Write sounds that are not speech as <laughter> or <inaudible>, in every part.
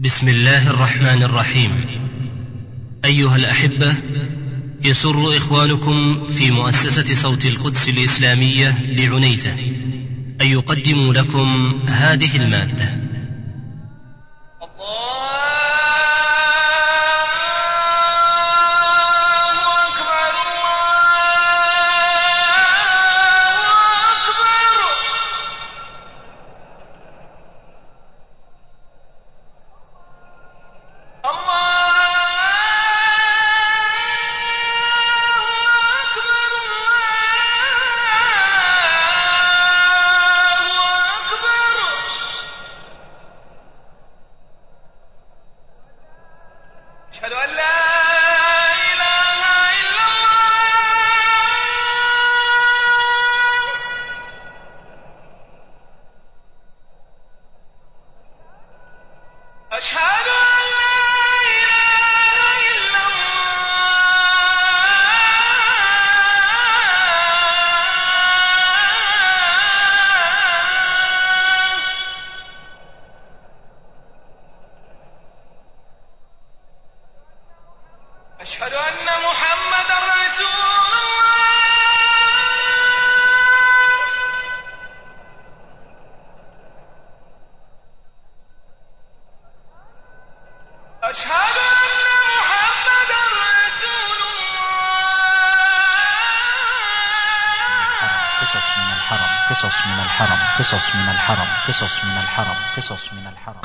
بسم الله الرحمن الرحيم. أيها الأحبة يسر إخوانكم في مؤسسة صوت القدس الإسلامية لعنيته أن يقدموا لكم هذه المادة.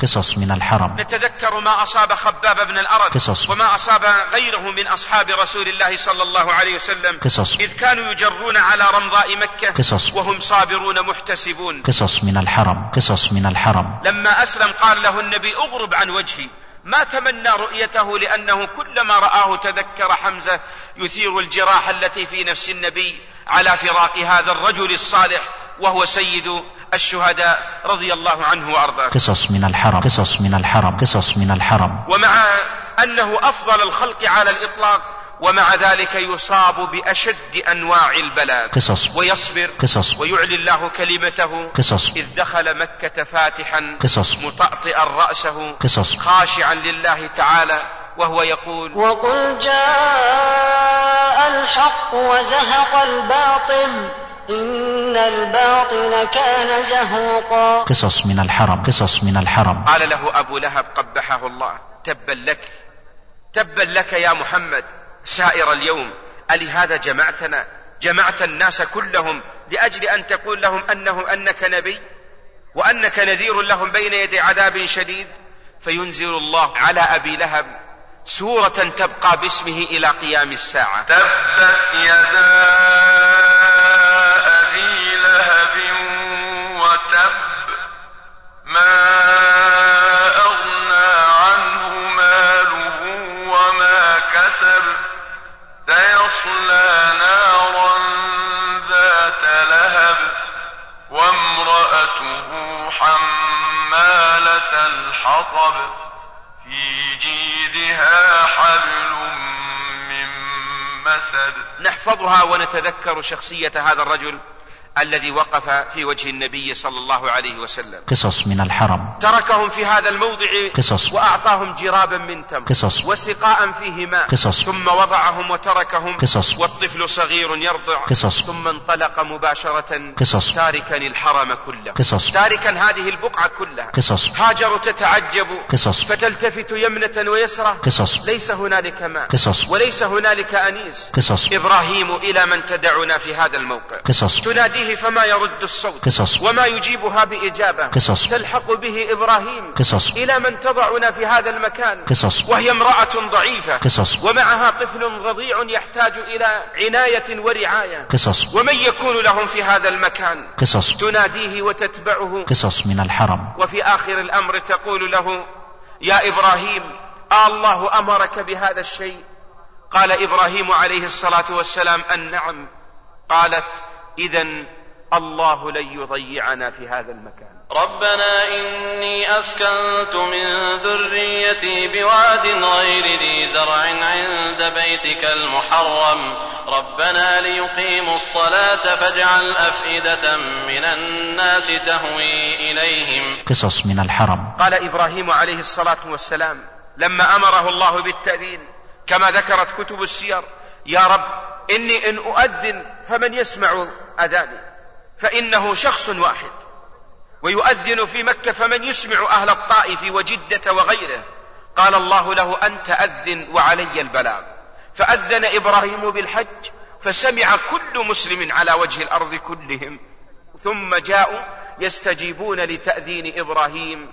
قصص من الحرم نتذكر ما أصاب خباب بن الأرد قصص. وما أصاب غيره من أصحاب رسول الله صلى الله عليه وسلم قصص. إذ كانوا يجرون على رمضاء مكة قصص. وهم صابرون محتسبون قصص من الحرم قصص من الحرم لما أسلم قال له النبي اغرب عن وجهي ما تمنى رؤيته لأنه كلما رآه تذكر حمزة يثير الجراح التي في نفس النبي على فراق هذا الرجل الصالح وهو سيد الشهداء رضي الله عنه وأرضاه قصص من الحرم قصص من الحرم قصص من الحرم ومع أنه أفضل الخلق على الإطلاق ومع ذلك يصاب بأشد أنواع البلاء قصص. ويصبر قصص. ويعلي الله كلمته قصص. إذ دخل مكة فاتحا قصص. مطأطئا رأسه قصص. خاشعا لله تعالى وهو يقول وقل جاء الحق وزهق الباطل إن الباطل كان زهوقا. قصص من الحرم قصص من الحرم قال له أبو لهب قبحه الله تبا لك تبا لك يا محمد سائر اليوم ألهذا جمعتنا جمعت الناس كلهم لأجل أن تقول لهم أنه أنك نبي وأنك نذير لهم بين يدي عذاب شديد. فينزل الله على أبي لهب سورة تبقى باسمه إلى قيام الساعة. تبت يدا نحفظها ونتذكر شخصية هذا الرجل. الذي وقف في وجه النبي صلى الله عليه وسلم قصص من الحرم تركهم في هذا الموضع قصص. وأعطاهم جرابا من تمر قصص. وسقاء فيه ماء قصص. ثم وضعهم وتركهم قصص. والطفل صغير يرضع قصص. ثم انطلق مباشرة قصص. تاركا الحرم كله قصص. تاركا هذه البقعة كلها قصص. هاجر تتعجب قصص. فتلتفت يمنة ويسرى قصص. ليس هنالك ماء قصص. وليس هنالك أنيس قصص. إبراهيم إلى من تدعنا في هذا الموقع قصص. تناديه فما يرد الصوت قصص. وما يجيبها بإجابة. قصص. تلحق به إبراهيم. قصص. إلى من تضعنا في هذا المكان. قصص. وهي امرأة ضعيفة. قصص. ومعها طفل رضيع يحتاج إلى عناية ورعاية. قصص. ومن يكون لهم في هذا المكان؟ قصص. تناديه وتتبعه. قصص من الحرم. وفي آخر الأمر تقول له يا إبراهيم آه الله أمرك بهذا الشيء؟ قال إبراهيم عليه الصلاة والسلام أن نعم قالت إذا الله لن يضيعنا في هذا المكان. ربنا إني أسكنت من ذريتي بواد غير ذي زرع عند بيتك المحرم. ربنا ليقيموا الصلاة فاجعل أفئدة من الناس تهوي إليهم. قصص من الحرم. قال إبراهيم عليه الصلاة والسلام لما أمره الله بالتأذين كما ذكرت كتب السير يا رب إني إن أؤذن فمن يسمع أذاني فإنه شخص واحد. ويؤذن في مكة فمن يسمع أهل الطائف وجدة وغيره. قال الله له أنت أذن وعلي البلاغ. فأذن إبراهيم بالحج فسمع كل مسلم على وجه الأرض كلهم. ثم جاءوا يستجيبون لتأذين إبراهيم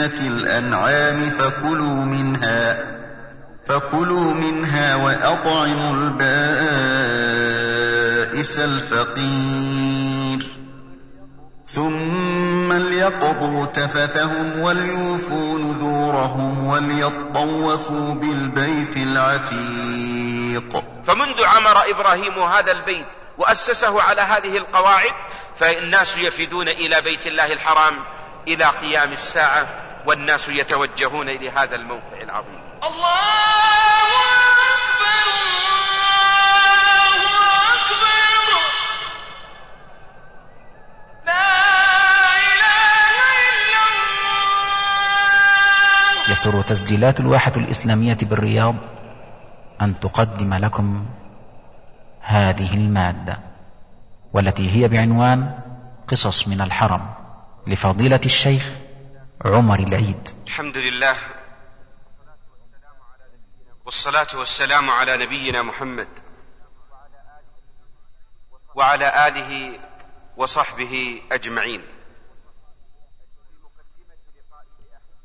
بهيمة الأنعام فكلوا منها فكلوا منها وأطعموا البائس الفقير. ثم ليقضوا تفثهم وليوفوا نذورهم وليطوفوا بالبيت العتيق. فمنذ عمر إبراهيم هذا البيت وأسسه على هذه القواعد فالناس يفدون إلى بيت الله الحرام إلى قيام الساعة. والناس يتوجهون إلى هذا الموقع العظيم. الله أكبر الله أكبر. لا إله إلا الله. يسر تسجيلات الواحة الإسلامية بالرياض أن تقدم لكم هذه المادة والتي هي بعنوان قصص من الحرم لفضيلة الشيخ عمر العيد. الحمد لله والصلاة والسلام على نبينا محمد وعلى آله وصحبه أجمعين.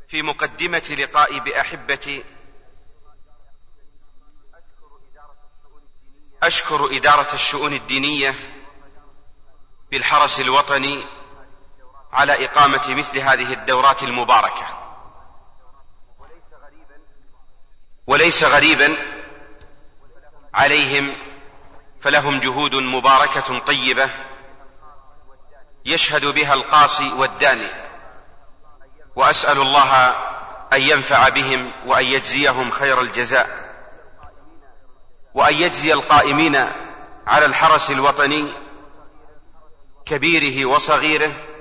في مقدمة لقائي بأحبتي أشكر إدارة الشؤون الدينية بالحرس الوطني على إقامة مثل هذه الدورات المباركة. وليس غريبا عليهم فلهم جهود مباركة طيبة يشهد بها القاصي والداني. وأسأل الله أن ينفع بهم وأن يجزيهم خير الجزاء. وأن يجزي القائمين على الحرس الوطني كبيره وصغيره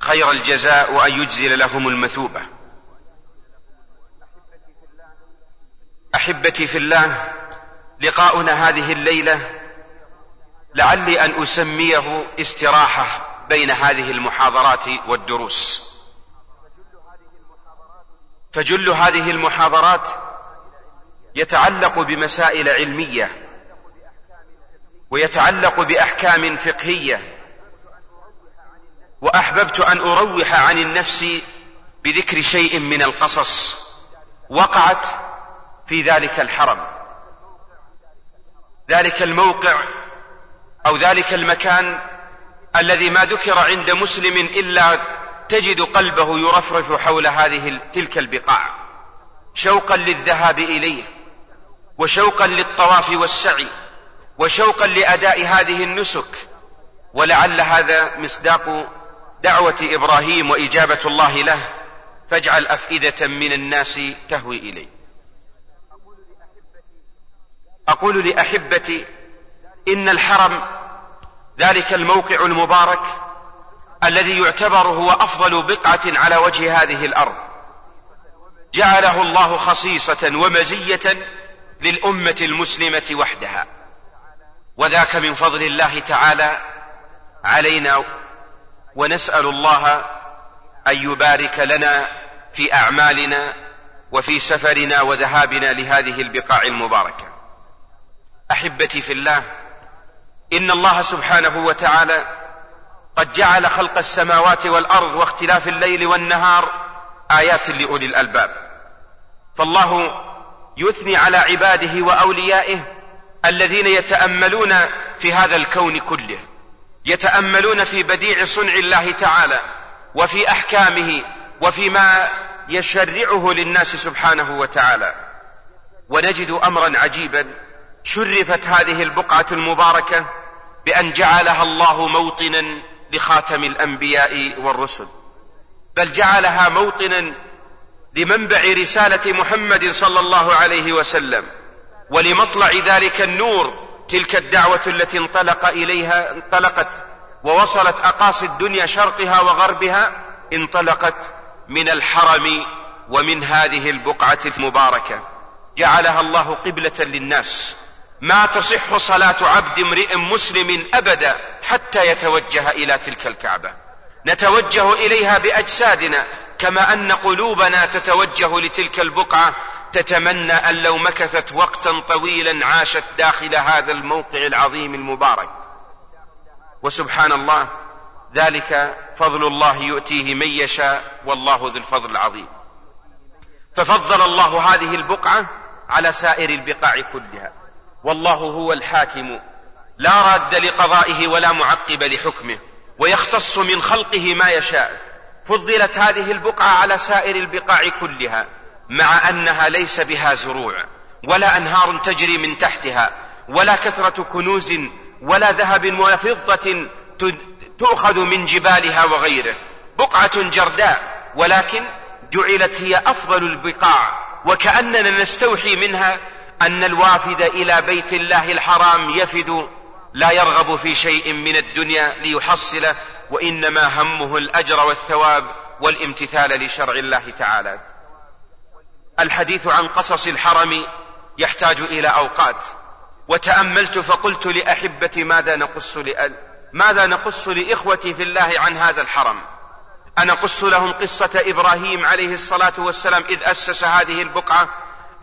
خير الجزاء وأن يجزل لهم المثوبة. أحبتي في الله لقاؤنا هذه الليلة لعلي أن أسميه استراحة بين هذه المحاضرات والدروس. فجل هذه المحاضرات يتعلق بمسائل علمية ويتعلق بأحكام فقهية وأحببت أن أروح عن النفس بذكر شيء من القصص وقعت في ذلك الحرم. ذلك الموقع أو ذلك المكان الذي ما ذكر عند مسلم إلا تجد قلبه يرفرف حول هذه تلك البقاع. شوقا للذهاب إليه وشوقا للطواف والسعي وشوقا لأداء هذه النسك ولعل هذا مصداق دعوة إبراهيم وإجابة الله له فاجعل أفئدة من الناس تهوي إليه أقول لأحبتي إن الحرم ذلك الموقع المبارك الذي يعتبر هو أفضل بقعة على وجه هذه الأرض. جعله الله خصيصة ومزية للأمة المسلمة وحدها. وذاك من فضل الله تعالى علينا ونسأل الله أن يبارك لنا في أعمالنا وفي سفرنا وذهابنا لهذه البقاع المباركة. أحبتي في الله إن الله سبحانه وتعالى قد جعل خلق السماوات والأرض واختلاف الليل والنهار آيات لأولي الألباب. فالله يثني على عباده وأوليائه الذين يتأملون في هذا الكون كله. يتأملون في بديع صنع الله تعالى وفي أحكامه وفيما يشرعه للناس سبحانه وتعالى. ونجد امرا عجيبا شرفت هذه البقعة المباركة بأن جعلها الله موطنا لخاتم الأنبياء والرسل. بل جعلها موطنا لمنبع رسالة محمد صلى الله عليه وسلم ولمطلع ذلك النور تلك الدعوة التي انطلق إليها انطلقت ووصلت أقاصي الدنيا شرقها وغربها انطلقت من الحرم ومن هذه البقعة المباركة. جعلها الله قبلة للناس. ما تصح صلاة عبد امرئ مسلم أبدا حتى يتوجه إلى تلك الكعبة. نتوجه إليها بأجسادنا كما أن قلوبنا تتوجه لتلك البقعة تتمنى أن لو مكثت وقتا طويلا عاشت داخل هذا الموقع العظيم المبارك. وسبحان الله ذلك فضل الله يؤتيه من يشاء والله ذو الفضل العظيم. ففضل الله هذه البقعة على سائر البقاع كلها. والله هو الحاكم لا راد لقضائه ولا معقب لحكمه ويختص من خلقه ما يشاء. فضلت هذه البقعة على سائر البقاع كلها. مع أنها ليس بها زروع ولا أنهار تجري من تحتها ولا كثرة كنوز ولا ذهب ولا فضه تؤخذ من جبالها وغيره. بقعة جرداء ولكن جعلت هي أفضل البقاع وكأننا نستوحي منها أن الوافد إلى بيت الله الحرام يفد لا يرغب في شيء من الدنيا ليحصله وإنما همه الأجر والثواب والامتثال لشرع الله تعالى. الحديث عن قصص الحرم يحتاج إلى أوقات. وتأملت فقلت لأحبتي ماذا نقص لأل ماذا نقص لإخوتي في الله عن هذا الحرم؟ أنقص لهم قصة إبراهيم عليه الصلاة والسلام إذ أسس هذه البقعة؟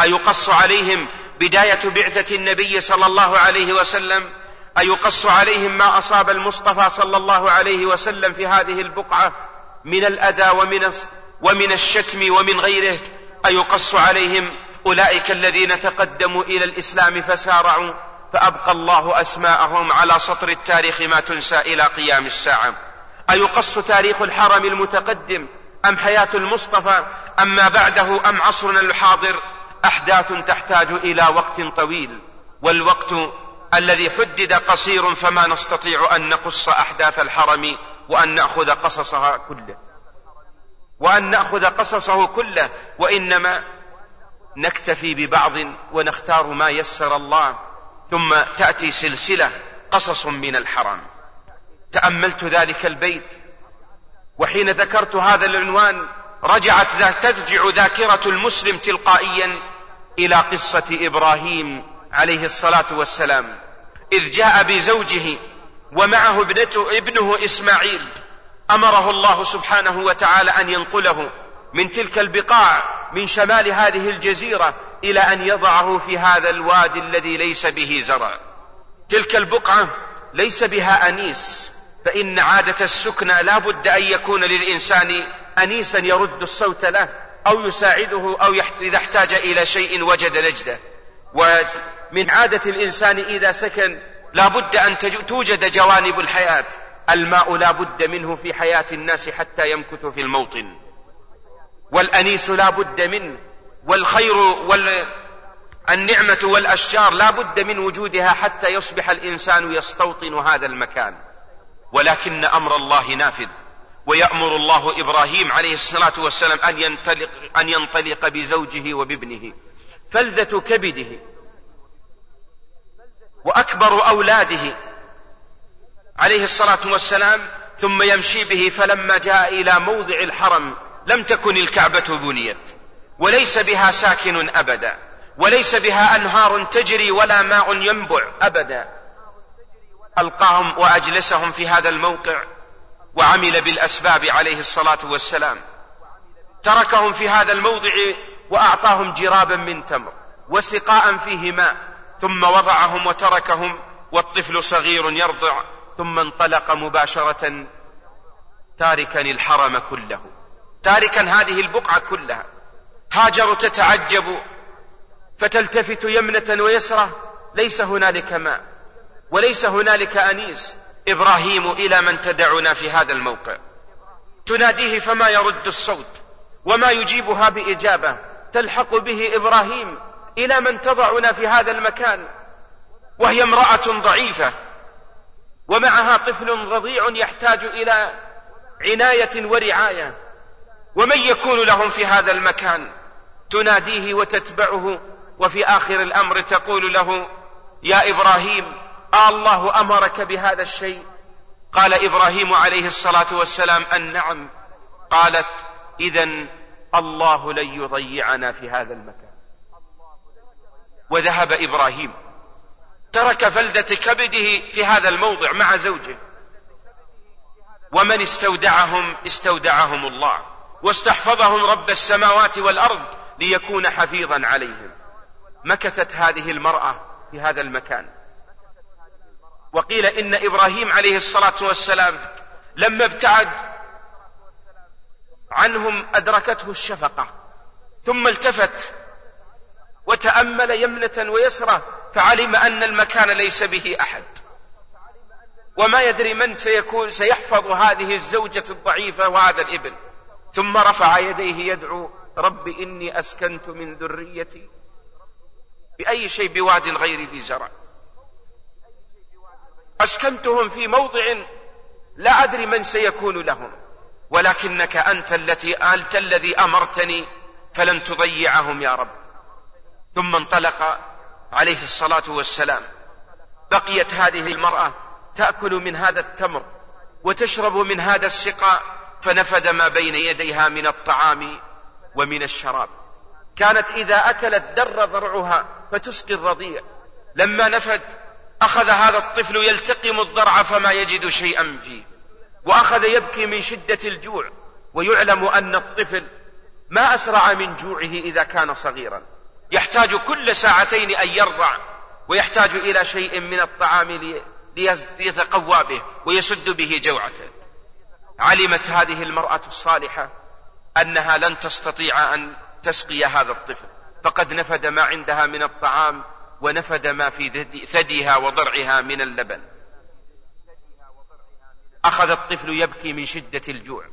أيقص عليهم بداية بعثة النبي صلى الله عليه وسلم؟ أيقص عليهم ما أصاب المصطفى صلى الله عليه وسلم في هذه البقعة؟ من الأذى ومن ومن الشتم ومن غيره؟ أيقص عليهم أولئك الذين تقدموا إلى الإسلام فسارعوا فأبقى الله أسماءهم على سطر التاريخ ما تنسى إلى قيام الساعة. أيقص تاريخ الحرم المتقدم أم حياة المصطفى أم ما بعده أم عصرنا الحاضر؟ أحداث تحتاج إلى وقت طويل والوقت الذي حدد قصير فما نستطيع أن نقص أحداث الحرم وأن نأخذ قصصها كله. وأن نأخذ قصصه كله وإنما نكتفي ببعض ونختار ما يسر الله. ثم تأتي سلسلة قصص من الحرم تأملت ذلك البيت. وحين ذكرت هذا العنوان رجعت ترجع ذاكرة المسلم تلقائيا إلى قصة إبراهيم عليه الصلاة والسلام. إذ جاء بزوجه ومعه ابنته ابنه إسماعيل. أمره الله سبحانه وتعالى أن ينقله من تلك البقاع من شمال هذه الجزيرة إلى أن يضعه في هذا الوادي الذي ليس به زرع. تلك البقعة ليس بها أنيس فإن عادة السكنى لا بد أن يكون للإنسان أنيسا يرد الصوت له أو يساعده أو إذا احتاج إلى شيء وجد نجدة. ومن عادة الإنسان إذا سكن لا بد أن توجد جوانب الحياة. الماء لا بد منه في حياة الناس حتى يمكث في الموطن. والأنيس لا بد منه والخير والنعمة والأشجار لا بد من وجودها حتى يصبح الإنسان يستوطن هذا المكان. ولكن أمر الله نافذ ويأمر الله إبراهيم عليه الصلاة والسلام أن ينطلق, أن ينطلق بزوجه وبابنه. فلذة كبده وأكبر أولاده عليه الصلاة والسلام ثم يمشي به فلما جاء إلى موضع الحرم لم تكن الكعبة بنيت وليس بها ساكن أبدا وليس بها أنهار تجري ولا ماء ينبع أبدا. ألقاهم وأجلسهم في هذا الموقع وعمل بالأسباب عليه الصلاة والسلام. تركهم في هذا الموضع وأعطاهم جرابا من تمر وسقاء فيه ماء ثم وضعهم وتركهم والطفل صغير يرضع. ثم انطلق مباشرة تاركا الحرم كله. تاركا هذه البقعة كلها. هاجر تتعجب فتلتفت يمنة ويسرى ليس هنالك ماء وليس هنالك أنيس. إبراهيم إلى من تدعنا في هذا الموقع. تناديه فما يرد الصوت وما يجيبها بإجابة. تلحق به إبراهيم إلى من تضعنا في هذا المكان. وهي امرأة ضعيفة. ومعها طفل رضيع يحتاج إلى عناية ورعاية. ومن يكون لهم في هذا المكان تناديه وتتبعه وفي آخر الأمر تقول له يا إبراهيم آه الله أمرك بهذا الشيء؟ قال إبراهيم عليه الصلاة والسلام أن نعم قالت إذا الله لن يضيعنا في هذا المكان. وذهب إبراهيم. ترك فلدة كبده في هذا الموضع مع زوجه. ومن استودعهم استودعهم الله. واستحفظهم رب السماوات والأرض ليكون حفيظا عليهم. مكثت هذه المرأة في هذا المكان. وقيل إن إبراهيم عليه الصلاة والسلام لما ابتعد عنهم أدركته الشفقة. ثم التفت وتأمل يمنة ويسرى فعلم أن المكان ليس به أحد. وما يدري من سيكون سيحفظ هذه الزوجة الضعيفة وهذا الإبن. ثم رفع يديه يدعو رب إني أسكنت من ذريتي. بأي شيء بواد غير ذي زرع. أسكنتهم في موضع لا أدري من سيكون لهم. ولكنك أنت التي أنت الذي أمرتني فلن تضيعهم يا رب. ثم انطلق عليه الصلاة والسلام. بقيت هذه المرأة تأكل من هذا التمر وتشرب من هذا السقاء فنفد ما بين يديها من الطعام ومن الشراب. كانت إذا أكلت در ضرعها فتسقي الرضيع. لما نفد أخذ هذا الطفل يلتقم الضرع فما يجد شيئا فيه. وأخذ يبكي من شدة الجوع ويعلم أن الطفل ما أسرع من جوعه إذا كان صغيرا. يحتاج كل ساعتين أن يرضع ويحتاج إلى شيء من الطعام ليتقوى به ويسد به جوعته. علمت هذه المرأة الصالحة أنها لن تستطيع أن تسقي هذا الطفل. فقد نفد ما عندها من الطعام ونفد ما في ثديها وضرعها من اللبن. أخذ الطفل يبكي من شدة الجوع.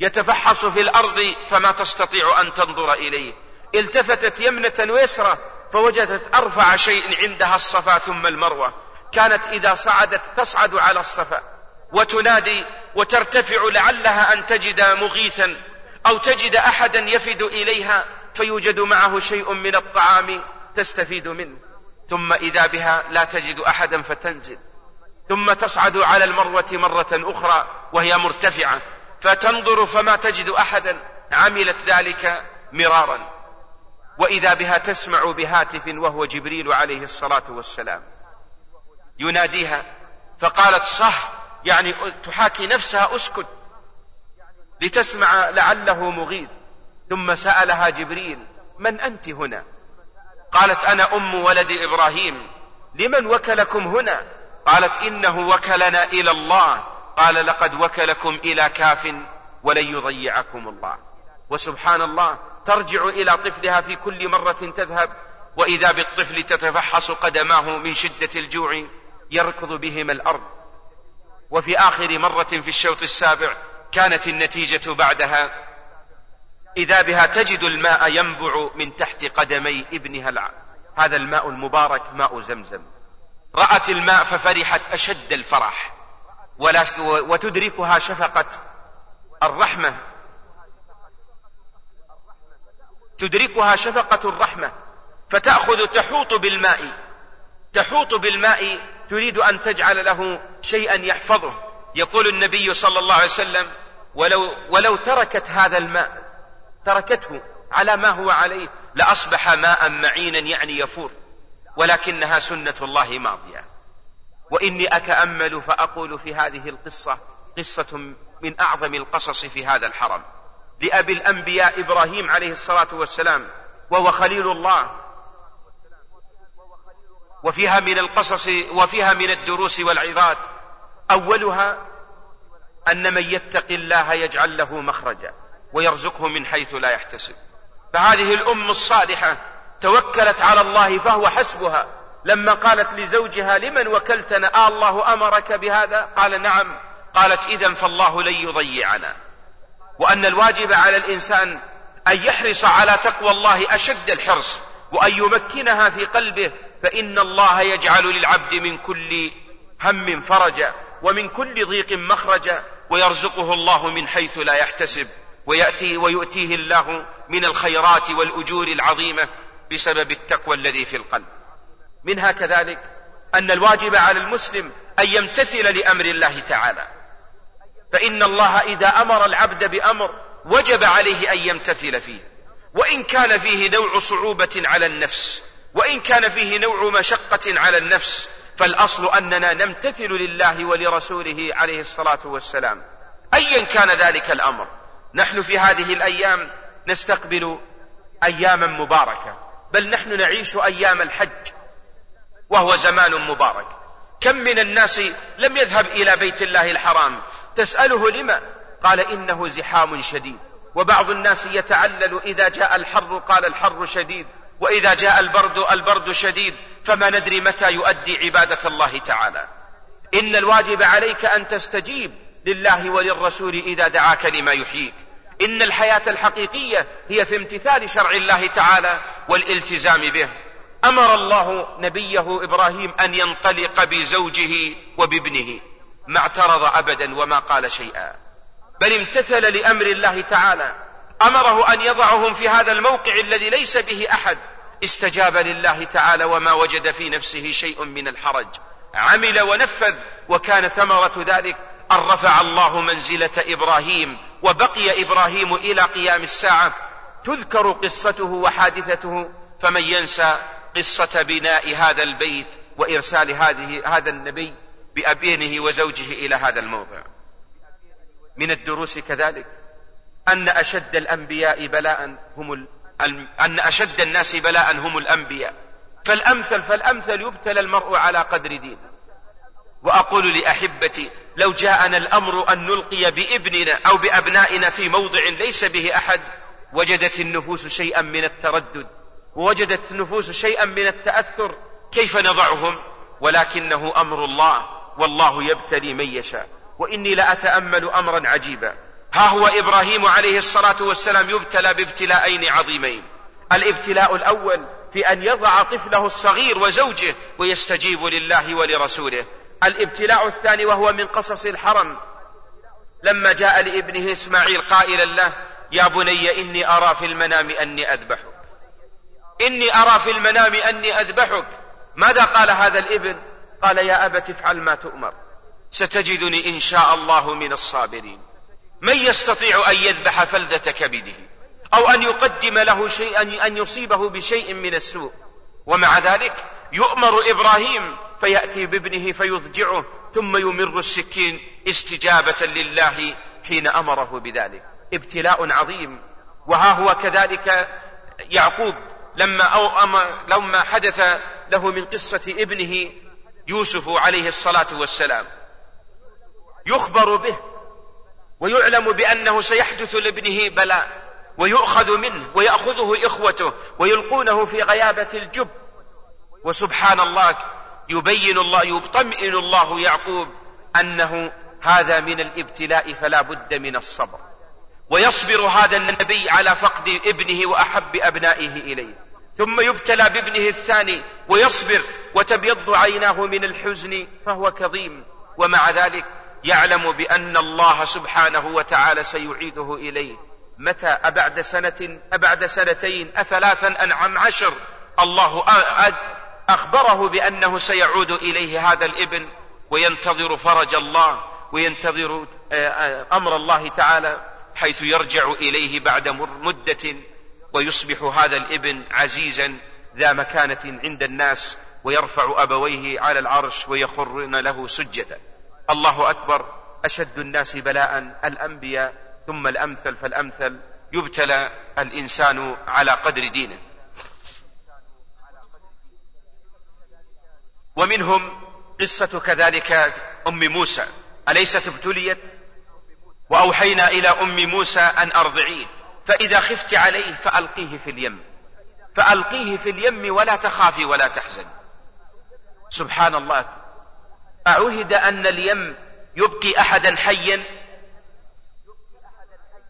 يتفحص في الأرض فما تستطيع أن تنظر إليه. التفتت يمنة ويسرى فوجدت أرفع شيء عندها الصفا ثم المروة. كانت إذا صعدت تصعد على الصفا. وتنادي وترتفع لعلها أن تجد مغيثا أو تجد أحدا يفد إليها فيوجد معه شيء من الطعام تستفيد منه. ثم إذا بها لا تجد أحدا فتنزل. ثم تصعد على المروة مرة أخرى وهي مرتفعة. فتنظر فما تجد أحدا. عملت ذلك مرارا. وإذا بها تسمع بهاتف وهو جبريل عليه الصلاة والسلام. يناديها فقالت صح يعني تحاكي نفسها أسكت. لتسمع لعله مغيث ثم سألها جبريل من أنت هنا؟ قالت أنا أم ولد إبراهيم. لمن وكلكم هنا؟ قالت إنه وكلنا إلى الله. قال لقد وكلكم إلى كاف ولن يضيعكم الله. وسبحان الله ترجع إلى طفلها في كل مرة تذهب وإذا بالطفل تتفحص قدماه من شدة الجوع يركض بهما الأرض. وفي آخر مرة في الشوط السابع كانت النتيجة بعدها إذا بها تجد الماء ينبع من تحت قدمي ابنها الع... هذا الماء المبارك ماء زمزم. رأت الماء ففرحت أشد الفرح وتدركها شفقة الرحمة. تدركها شفقة الرحمة فتأخذ تحوط بالماء. تحوط بالماء تريد أن تجعل له شيئا يحفظه. يقول النبي صلى الله عليه وسلم ولو, ولو تركت هذا الماء تركته على ما هو عليه لأصبح ماء معينا يعني يفور ولكنها سنة الله ماضية. وإني أتأمل فأقول في هذه القصة قصة من أعظم القصص في هذا الحرم. لأبي الأنبياء إبراهيم عليه الصلاة والسلام وهو خليل الله. وفيها من القصص وفيها من الدروس والعظات أولها أن من يتق الله يجعل له مخرجا ويرزقه من حيث لا يحتسب. فهذه الأم الصالحة توكلت على الله فهو حسبها. لما قالت لزوجها لمن وكلتنا آه الله أمرك بهذا؟ قال نعم. قالت إذا فالله لن يضيعنا. وأن الواجب على الإنسان أن يحرص على تقوى الله أشد الحرص وأن يمكنها في قلبه فإن الله يجعل للعبد من كل هم فرجا ومن كل ضيق مخرجا ويرزقه الله من حيث لا يحتسب ويأتي ويؤتيه الله من الخيرات والأجور العظيمة بسبب التقوى الذي في القلب. منها كذلك أن الواجب على المسلم أن يمتثل لأمر الله تعالى. فإن الله إذا أمر العبد بأمر وجب عليه أن يمتثل فيه. وإن كان فيه نوع صعوبة على النفس وإن كان فيه نوع مشقة على النفس فالأصل أننا نمتثل لله ولرسوله عليه الصلاة والسلام. أيا كان ذلك الأمر. نحن في هذه الأيام نستقبل أياما مباركة بل نحن نعيش أيام الحج وهو زمان مبارك. كم من الناس لم يذهب إلى بيت الله الحرام تسأله لما؟ قال إنه زحام شديد. وبعض الناس يتعلل إذا جاء الحر قال الحر شديد وإذا جاء البرد البرد شديد فما ندري متى يؤدي عبادة الله تعالى. إن الواجب عليك أن تستجيب لله وللرسول إذا دعاك لما يحييك. إن الحياة الحقيقية هي في امتثال شرع الله تعالى والالتزام به. أمر الله نبيه إبراهيم أن ينطلق بزوجه وبابنه. ما اعترض أبدا وما قال شيئا. بل امتثل لأمر الله تعالى. أمره أن يضعهم في هذا الموقع الذي ليس به أحد. استجاب لله تعالى وما وجد في نفسه شيء من الحرج. عمل ونفذ. وكان ثمرة ذلك أن رفع الله منزلة إبراهيم. وبقي إبراهيم إلى قيام الساعة. تذكر قصته وحادثته. فمن ينسى قصة بناء هذا البيت وإرسال هذه هذا النبي بأبينه وزوجه إلى هذا الموضع. من الدروس كذلك. أن أشد الأنبياء بلاء هم ال... أن أشد الناس بلاء هم الأنبياء. فالأمثل فالأمثل يبتلى المرء على قدر دينه وأقول لأحبتي لو جاءنا الأمر أن نلقي بابننا أو بأبنائنا في موضع ليس به أحد وجدت النفوس شيئا من التردد ووجدت النفوس شيئا من التأثر كيف نضعهم؟ ولكنه أمر الله. والله يبتلي من يشاء. وإني لأتأمل أمرا عجيبا. ها هو إبراهيم عليه الصلاة والسلام يبتلى بابتلاءين عظيمين. الابتلاء الأول في أن يضع طفله الصغير وزوجه ويستجيب لله ولرسوله. الابتلاء الثاني وهو من قصص الحرم. لما جاء لابنه إسماعيل قائلا له يا بني إني أرى في المنام أني أذبحك. إني أرى في المنام أني أذبحك. ماذا قال هذا الابن؟ قال يا أبت افعل ما تؤمر. ستجدني إن شاء الله من الصابرين. من يستطيع أن يذبح فلذة كبده أو أن يقدم له شيئا أن يصيبه بشيء من السوء. ومع ذلك يؤمر إبراهيم فيأتي بابنه فيضجعه ثم يمر السكين استجابة لله حين أمره بذلك. ابتلاء عظيم. وها هو كذلك يعقوب لما أو أما لما حدث له من قصة ابنه يوسف عليه الصلاة والسلام. يخبر به ويعلم بأنه سيحدث لابنه بلاء ويؤخذ منه ويأخذه إخوته ويلقونه في غيابة الجب. وسبحان الله يبين الله يطمئن الله يعقوب أنه هذا من الابتلاء فلا بد من الصبر. ويصبر هذا النبي على فقد ابنه وأحب أبنائه إليه. ثم يبتلى بابنه الثاني ويصبر وتبيض عيناه من الحزن فهو كظيم. ومع ذلك يعلم بأن الله سبحانه وتعالى سيعيده إليه. متى أبعد سنة أبعد سنتين أثلاثا أنعم عشر؟ الله أخبره بأنه سيعود إليه هذا الإبن وينتظر فرج الله وينتظر أمر الله تعالى حيث يرجع إليه بعد مدة ويصبح هذا الابن عزيزا ذا مكانة عند الناس ويرفع أبويه على العرش ويخرن له سجدا. الله أكبر. أشد الناس بلاء. الأنبياء. ثم الأمثل. فالأمثل يبتلى الإنسان على قدر دينه. ومنهم قصة كذلك أم موسى. أليست ابتليت؟ وأوحينا إلى أم موسى أن أرضعيه. فإذا خفت عليه فألقيه في اليم. فألقيه في اليم ولا تخافي ولا تحزن سبحان الله أعهد أن اليم يبقي أحدا حيا.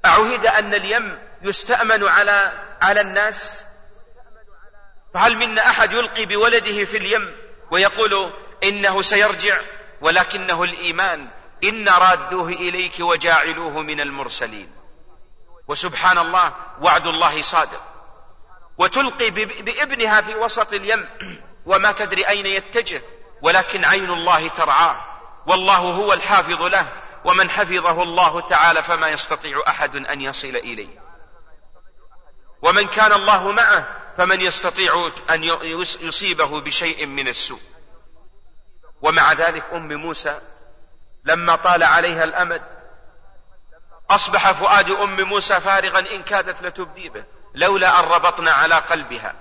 أعهد أن اليم يستأمن على على الناس. فهل منا أحد يلقي بولده في اليم ويقول إنه سيرجع ولكنه الإيمان إن رادوه إليك وجاعلوه من المرسلين؟ وسبحان الله وعد الله صادق. وتلقي بابنها في وسط اليم وما تدري أين يتجه ولكن عين الله ترعاه. والله هو الحافظ له ومن حفظه الله تعالى فما يستطيع أحد أن يصل إليه. ومن كان الله معه فمن يستطيع أن يصيبه بشيء من السوء. ومع ذلك أم موسى لما طال عليها الأمد أصبح فؤاد أم موسى فارغا إن كادت لتبدي به لولا أن ربطنا على قلبها.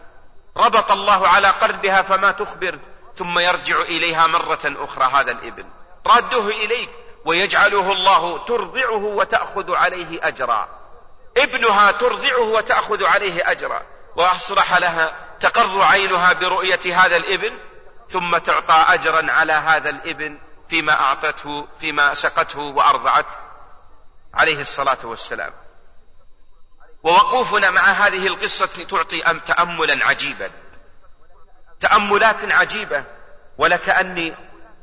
ربط الله على قلبها فما تخبر ثم يرجع إليها مرة أخرى هذا الابن رده إليك ويجعله الله ترضعه وتأخذ عليه أجرا. ابنها ترضعه وتأخذ عليه أجرا. وأصرح لها تقر عينها برؤية هذا الابن ثم تعطى أجرا على هذا الابن فيما أعطته فيما سقته وأرضعته. عليه الصلاة والسلام. ووقوفنا مع هذه القصة تعطي أم تأملا عجيبا. تأملات عجيبة. ولكأني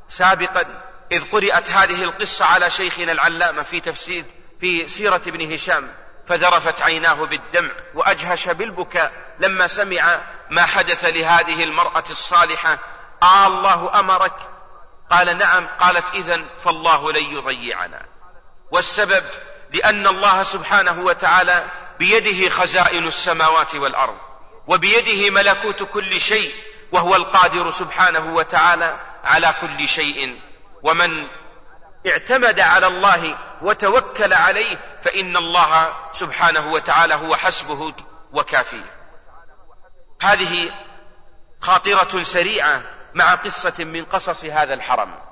سابقا إذ قرأت هذه القصة على شيخنا العلامة في تفسير في سيرة ابن هشام. فذرفت عيناه بالدمع وأجهش بالبكاء لما سمع ما حدث لهذه المرأة الصالحة. آه الله أمرك. قال نعم. قالت إذا فالله لن يضيعنا. والسبب لأن الله سبحانه وتعالى بيده خزائن السماوات والأرض وبيده ملكوت كل شيء وهو القادر سبحانه وتعالى على كل شيء. ومن اعتمد على الله وتوكل عليه فإن الله سبحانه وتعالى هو حسبه وكافيه هذه خاطرة سريعة مع قصة من قصص هذا الحرم.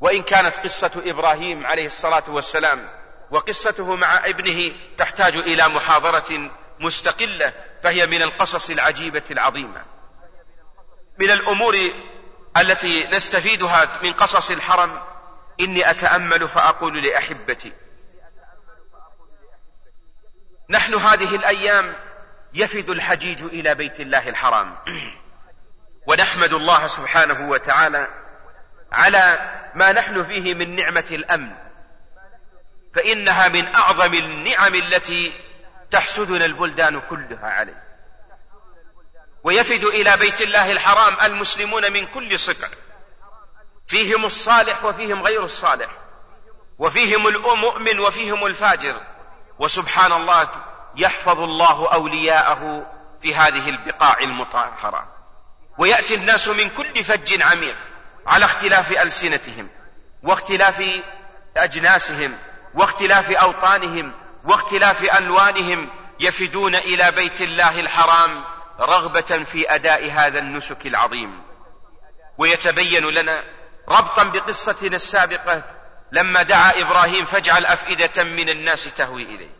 وإن كانت قصة إبراهيم عليه الصلاة والسلام وقصته مع ابنه تحتاج إلى محاضرة مستقلة فهي من القصص العجيبة العظيمة. من الأمور التي نستفيدها من قصص الحرم إني أتأمل فأقول لأحبتي. نحن هذه الأيام يفد الحجيج إلى بيت الله الحرام. <clears throat> ونحمد الله سبحانه وتعالى على ما نحن فيه من نعمة الأمن. فإنها من أعظم النعم التي تحسدنا البلدان كلها عليه. ويفد إلى بيت الله الحرام المسلمون من كل صقع. فيهم الصالح وفيهم غير الصالح. وفيهم المؤمن وفيهم الفاجر. وسبحان الله يحفظ الله أولياءه في هذه البقاع المطهرة. ويأتي الناس من كل فج عميق. على اختلاف ألسنتهم واختلاف أجناسهم واختلاف أوطانهم واختلاف ألوانهم يفدون إلى بيت الله الحرام رغبة في أداء هذا النسك العظيم. ويتبين لنا ربطا بقصتنا السابقة لما دعا إبراهيم فاجعل أفئدة من الناس تهوي إليه.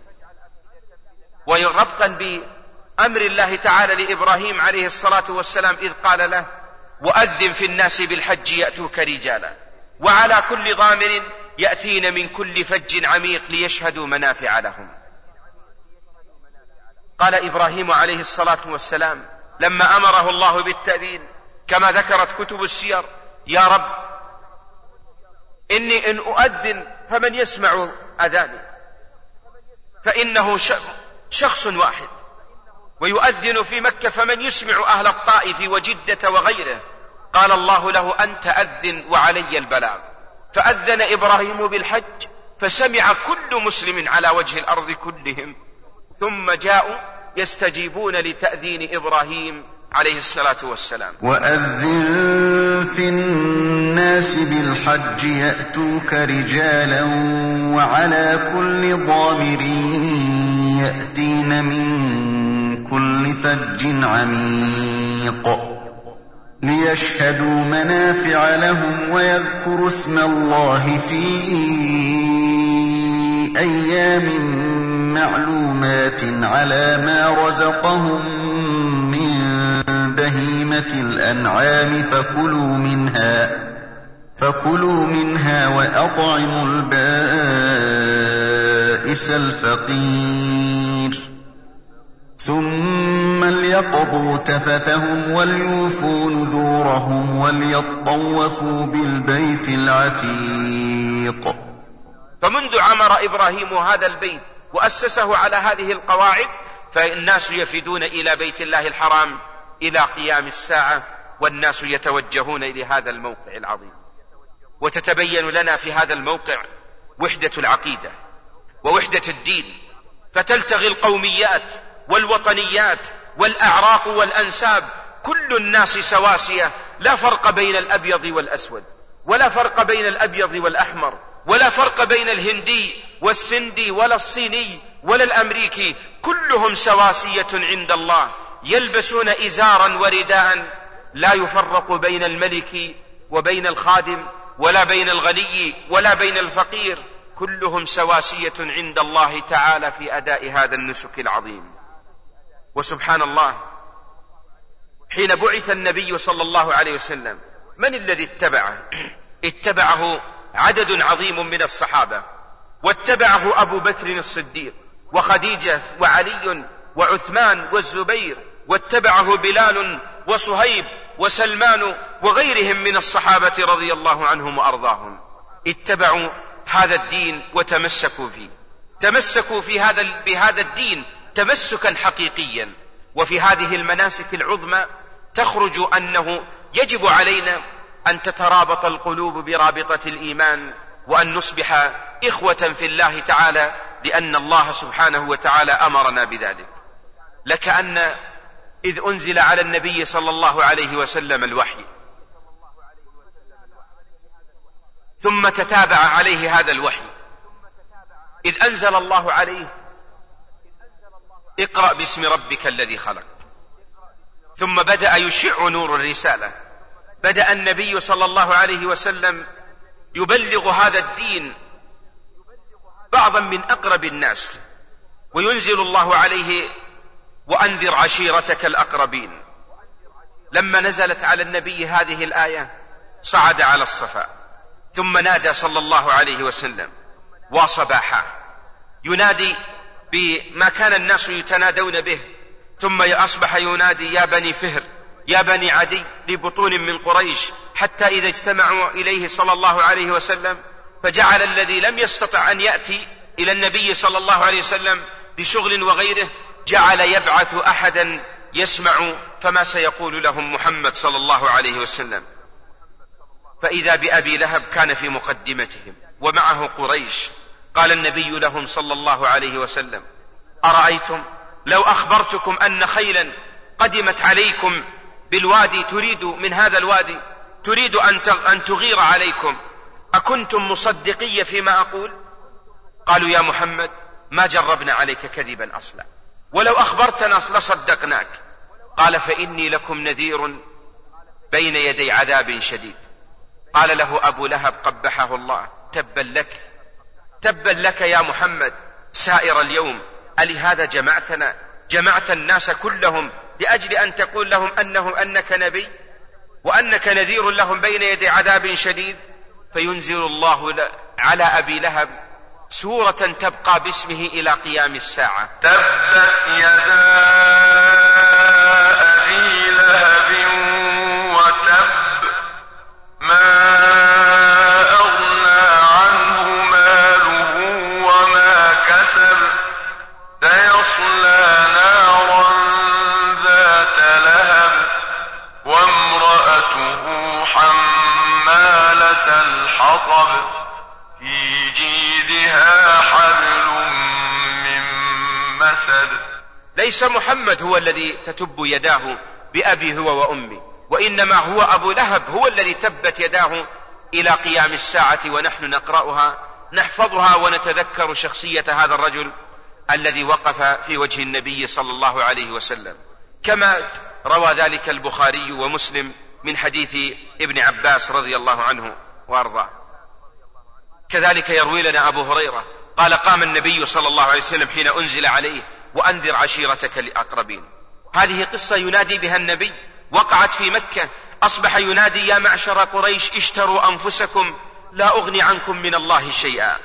وربطا بأمر الله تعالى لإبراهيم عليه الصلاة والسلام إذ قال له وأذن في الناس بالحج يأتوك رجالا. وعلى كل ضامر يأتين من كل فج عميق ليشهدوا منافع لهم. قال إبراهيم عليه الصلاة والسلام لما أمره الله بالتأذين كما ذكرت كتب السير يا رب إني إن أؤذن فمن يسمع أذاني فإنه شخص واحد. ويؤذن في مكة فمن يسمع أهل الطائف وجدة وغيره. قال الله له أنت أذن وعلي البلاغ. فأذن إبراهيم بالحج فسمع كل مسلم على وجه الأرض كلهم. ثم جاءوا يستجيبون لتأذين إبراهيم عليه الصلاة والسلام. وأذن في الناس بالحج يأتوك رجالا وعلى كل ضامر يأتين من كل فج عميق. ليشهدوا منافع لهم ويذكروا اسم الله في أيام معلومات على ما رزقهم من بهيمة الأنعام فكلوا منها فكلوا منها وأطعموا البائس الفقير. ثم ليقضوا تفثهم وليوفوا نذورهم وليطوفوا بالبيت العتيق. فمنذ عمر إبراهيم هذا البيت وأسسه على هذه القواعد فالناس يفدون إلى بيت الله الحرام إلى قيام الساعة والناس يتوجهون إلى هذا الموقع العظيم. وتتبين لنا في هذا الموقع وحدة العقيدة ووحدة الدين فتلتغي القوميات والوطنيات والأعراق والأنساب كل الناس سواسية لا فرق بين الأبيض والأسود ولا فرق بين الأبيض والأحمر ولا فرق بين الهندي والسندي ولا الصيني ولا الأمريكي كلهم سواسية عند الله يلبسون إزارا ورداء لا يفرق بين الملك وبين الخادم ولا بين الغني ولا بين الفقير كلهم سواسية عند الله تعالى في أداء هذا النسك العظيم. وسبحان الله حين بعث النبي صلى الله عليه وسلم من الذي اتبعه؟ اتبعه عدد عظيم من الصحابة واتبعه أبو بكر الصديق وخديجة وعلي وعثمان والزبير واتبعه بلال وصهيب وسلمان وغيرهم من الصحابة رضي الله عنهم وأرضاهم. اتبعوا هذا الدين وتمسكوا فيه. تمسكوا في هذا بهذا الدين تمسكا حقيقيا. وفي هذه المناسك العظمى تخرج أنه يجب علينا أن تترابط القلوب برابطة الإيمان وأن نصبح إخوة في الله تعالى لأن الله سبحانه وتعالى أمرنا بذلك. لكأن إذ أنزل على النبي صلى الله عليه وسلم الوحي. ثم تتابع عليه هذا الوحي. إذ أنزل الله عليه اقرأ باسم ربك الذي خلق. ثم بدأ يشع نور الرسالة. بدأ النبي صلى الله عليه وسلم يبلغ هذا الدين بعضا من أقرب الناس وينزل الله عليه وأنذر عشيرتك الأقربين. لما نزلت على النبي هذه الآية صعد على الصفا. ثم نادى صلى الله عليه وسلم وصباحا ينادي بما كان الناس يتنادون به. ثم أصبح ينادي يا بني فهر يا بني عدي لبطون من قريش. حتى إذا اجتمعوا إليه صلى الله عليه وسلم فجعل الذي لم يستطع أن يأتي إلى النبي صلى الله عليه وسلم بشغل وغيره جعل يبعث أحدا يسمع فما سيقول لهم محمد صلى الله عليه وسلم. فإذا بأبي لهب كان في مقدمتهم ومعه قريش قال النبي لهم صلى الله عليه وسلم أرأيتم لو أخبرتكم أن خيلا قدمت عليكم بالوادي تريد من هذا الوادي تريد أن تغير عليكم أكنتم مصدقية فيما أقول؟ قالوا يا محمد ما جربنا عليك كذبا أصلا ولو أخبرتنا لصدقناك. قال فإني لكم نذير بين يدي عذاب شديد. قال له أبو لهب قبحه الله تبا لك تبا لك يا محمد سائر اليوم. ألهذا جمعتنا جمعت الناس كلهم لأجل أن تقول لهم أنه أنك نبي وأنك نذير لهم بين يدي عذاب شديد. فينزل الله على أبي لهب سورة تبقى باسمه إلى قيام الساعة. تبت يدا أبي لهب وتب ما ليس محمد هو الذي تتب يداه بأبي هو وأمي وإنما هو أبو لهب هو الذي تبت يداه إلى قيام الساعة ونحن نقرأها نحفظها ونتذكر شخصية هذا الرجل الذي وقف في وجه النبي صلى الله عليه وسلم. كما روى ذلك البخاري ومسلم من حديث ابن عباس رضي الله عنه وأرضاه. كذلك يروي لنا أبو هريرة قال قام النبي صلى الله عليه وسلم حين أنزل عليه وأنذر عشيرتك الأقربين هذه قصة ينادي بها النبي وقعت في مكة. أصبح ينادي يا معشر قريش اشتروا أنفسكم لا أغني عنكم من الله شيئا.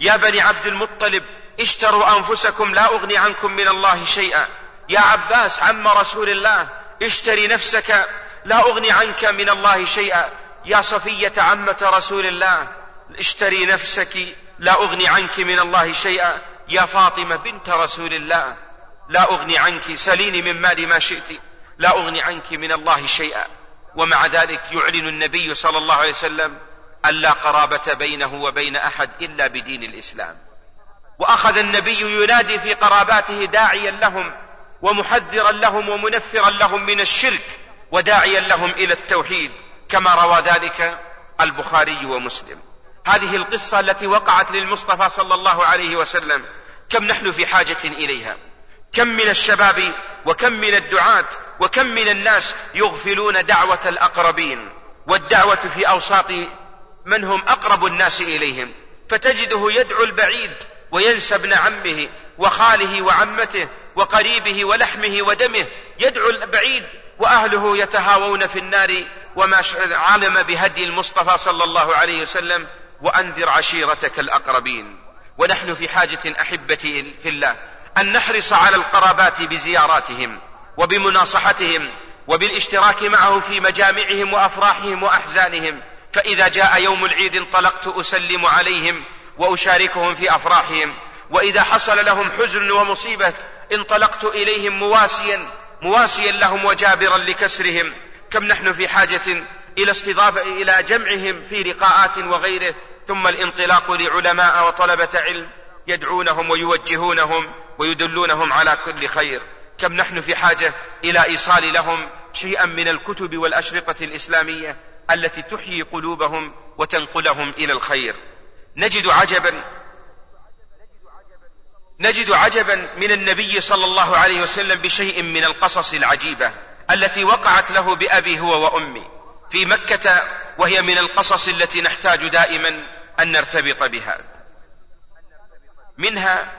يا بني عبد المطلب اشتروا أنفسكم لا أغني عنكم من الله شيئا. يا عباس عم رسول الله اشتري نفسك لا أغني عنك من الله شيئا. يا صفية عمة رسول الله اشتري نفسك لا أغني عنك من الله شيئا. يا فاطمة بنت رسول الله لا أغني عنك سليني من مالي ما شئت لا أغني عنك من الله شيئا. ومع ذلك يعلن النبي صلى الله عليه وسلم أن لا قرابة بينه وبين أحد إلا بدين الإسلام. وأخذ النبي ينادي في قراباته داعيا لهم ومحذرا لهم ومنفرا لهم من الشرك وداعيا لهم إلى التوحيد كما روى ذلك البخاري ومسلم. هذه القصة التي وقعت للمصطفى صلى الله عليه وسلم كم نحن في حاجة إليها؟ كم من الشباب وكم من الدعاة وكم من الناس يغفلون دعوة الأقربين؟ والدعوة في أوساط من هم أقرب الناس إليهم؟ فتجده يدعو البعيد وينسى ابن عمه وخاله وعمته وقريبه ولحمه ودمه. يدعو البعيد وأهله يتهاوون في النار وما علم بهدي المصطفى صلى الله عليه وسلم. وأنذر عشيرتك الأقربين. ونحن في حاجة أحبتي في الله أن نحرص على القرابات بزياراتهم وبمناصحتهم وبالاشتراك معه في مجامعهم وأفراحهم وأحزانهم. فإذا جاء يوم العيد انطلقت أسلم عليهم وأشاركهم في أفراحهم. وإذا حصل لهم حزن ومصيبة انطلقت إليهم مواسيا مواسيا لهم وجابرا لكسرهم. كم نحن في حاجة إلى استضافة إلى جمعهم في لقاءات وغيره ثم الانطلاق لعلماء وطلبة علم يدعونهم ويوجهونهم ويدلونهم على كل خير. كم نحن في حاجة إلى إيصال لهم شيئا من الكتب والأشرطة الإسلامية التي تحيي قلوبهم وتنقلهم إلى الخير. نجد عجبا نجد عجبا من النبي صلى الله عليه وسلم بشيء من القصص العجيبة التي وقعت له بأبي هو وأمي. في مكة وهي من القصص التي نحتاج دائما أن نرتبط بها. منها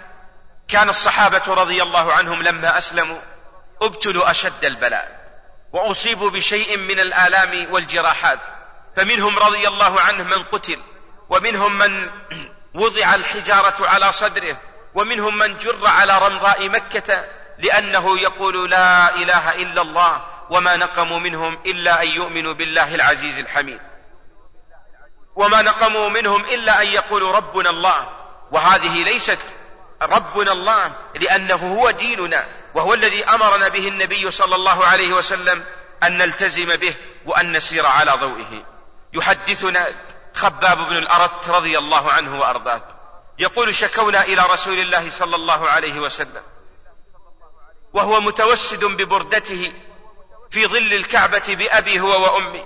كان الصحابة رضي الله عنهم لما أسلموا ابتلوا أشد البلاء وأصيبوا بشيء من الآلام والجراحات. فمنهم رضي الله عنه من قتل ومنهم من <clears throat> وضع الحجارة على صدره ومنهم من جر على رمضاء مكة لأنه يقول لا إله إلا الله وما نقموا منهم إلا أن يؤمنوا بالله العزيز الحميد. وما نقموا منهم إلا أن يقولوا ربنا الله. وهذه ليست ربنا الله لأنه هو ديننا وهو الذي أمرنا به النبي صلى الله عليه وسلم أن نلتزم به وأن نسير على ضوئه. يحدثنا خباب بن الأرت رضي الله عنه وأرضاه. يقول شكونا إلى رسول الله صلى الله عليه وسلم. وهو متوسد ببردته في ظل الكعبة بأبي هو وأمي.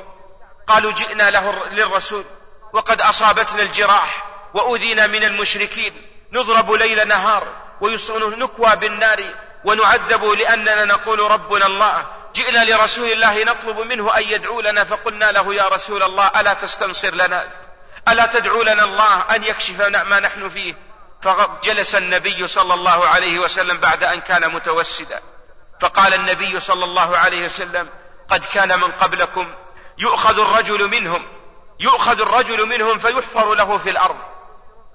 قالوا جئنا له للرسول وقد أصابتنا الجراح وأذينا من المشركين. نضرب ليل نهار ونكوى بالنار ونعذب لأننا نقول ربنا الله. جئنا لرسول الله نطلب منه أن يدعو لنا فقلنا له يا رسول الله ألا تستنصر لنا؟ ألا تدعو لنا الله أن يكشف ما نحن فيه؟ فجلس النبي صلى الله عليه وسلم بعد أن كان متوسدا. فقال النبي صلى الله عليه وسلم قد كان من قبلكم يؤخذ الرجل منهم يؤخذ الرجل منهم فيحفر له في الأرض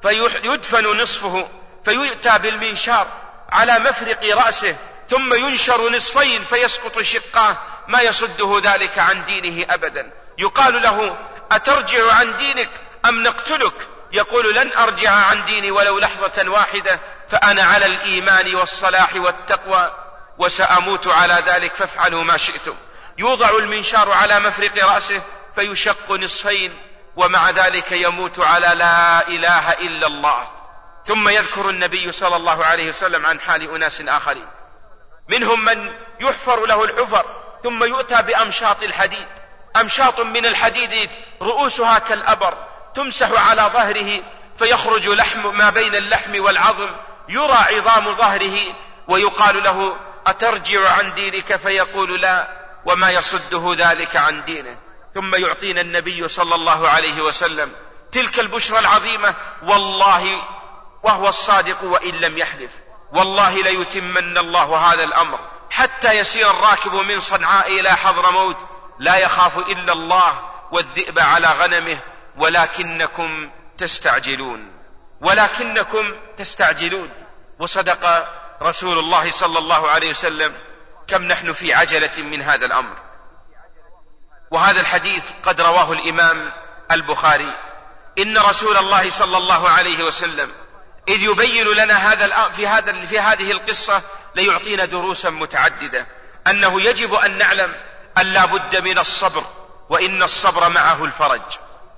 فيدفن نصفه فيؤتى بالمنشار على مفرق رأسه ثم ينشر نصفين فيسقط شقاه ما يصده ذلك عن دينه أبدا. يقال له أترجع عن دينك أم نقتلك؟ يقول لن أرجع عن ديني ولو لحظة واحدة فأنا على الإيمان والصلاح والتقوى. وسأموت على ذلك فافعلوا ما شئتم. يوضع المنشار على مفرق رأسه فيشق نصفين ومع ذلك يموت على لا إله إلا الله. ثم يذكر النبي صلى الله عليه وسلم عن حال أناس آخرين. منهم من يحفر له الحفر ثم يؤتى بأمشاط الحديد. أمشاط من الحديد رؤوسها كالأبر تمسح على ظهره فيخرج لحم ما بين اللحم والعظم يرى عظام ظهره ويقال له أترجع عن دينك فيقول لا وما يصده ذلك عن دينه. ثم يعطينا النبي صلى الله عليه وسلم تلك البشرى العظيمة والله وهو الصادق وإن لم يحلف. والله ليتمن الله هذا الأمر. حتى يسير الراكب من صنعاء إلى حضرموت لا يخاف إلا الله والذئب على غنمه ولكنكم تستعجلون. ولكنكم تستعجلون. وصدق رسول الله صلى الله عليه وسلم كم نحن في عجلة من هذا الأمر. وهذا الحديث قد رواه الإمام البخاري. إن رسول الله صلى الله عليه وسلم إذ يبين لنا هذا في هذا في هذه القصة ليعطينا دروسا متعددة. أنه يجب أن نعلم أن لا بد من الصبر وإن الصبر معه الفرج.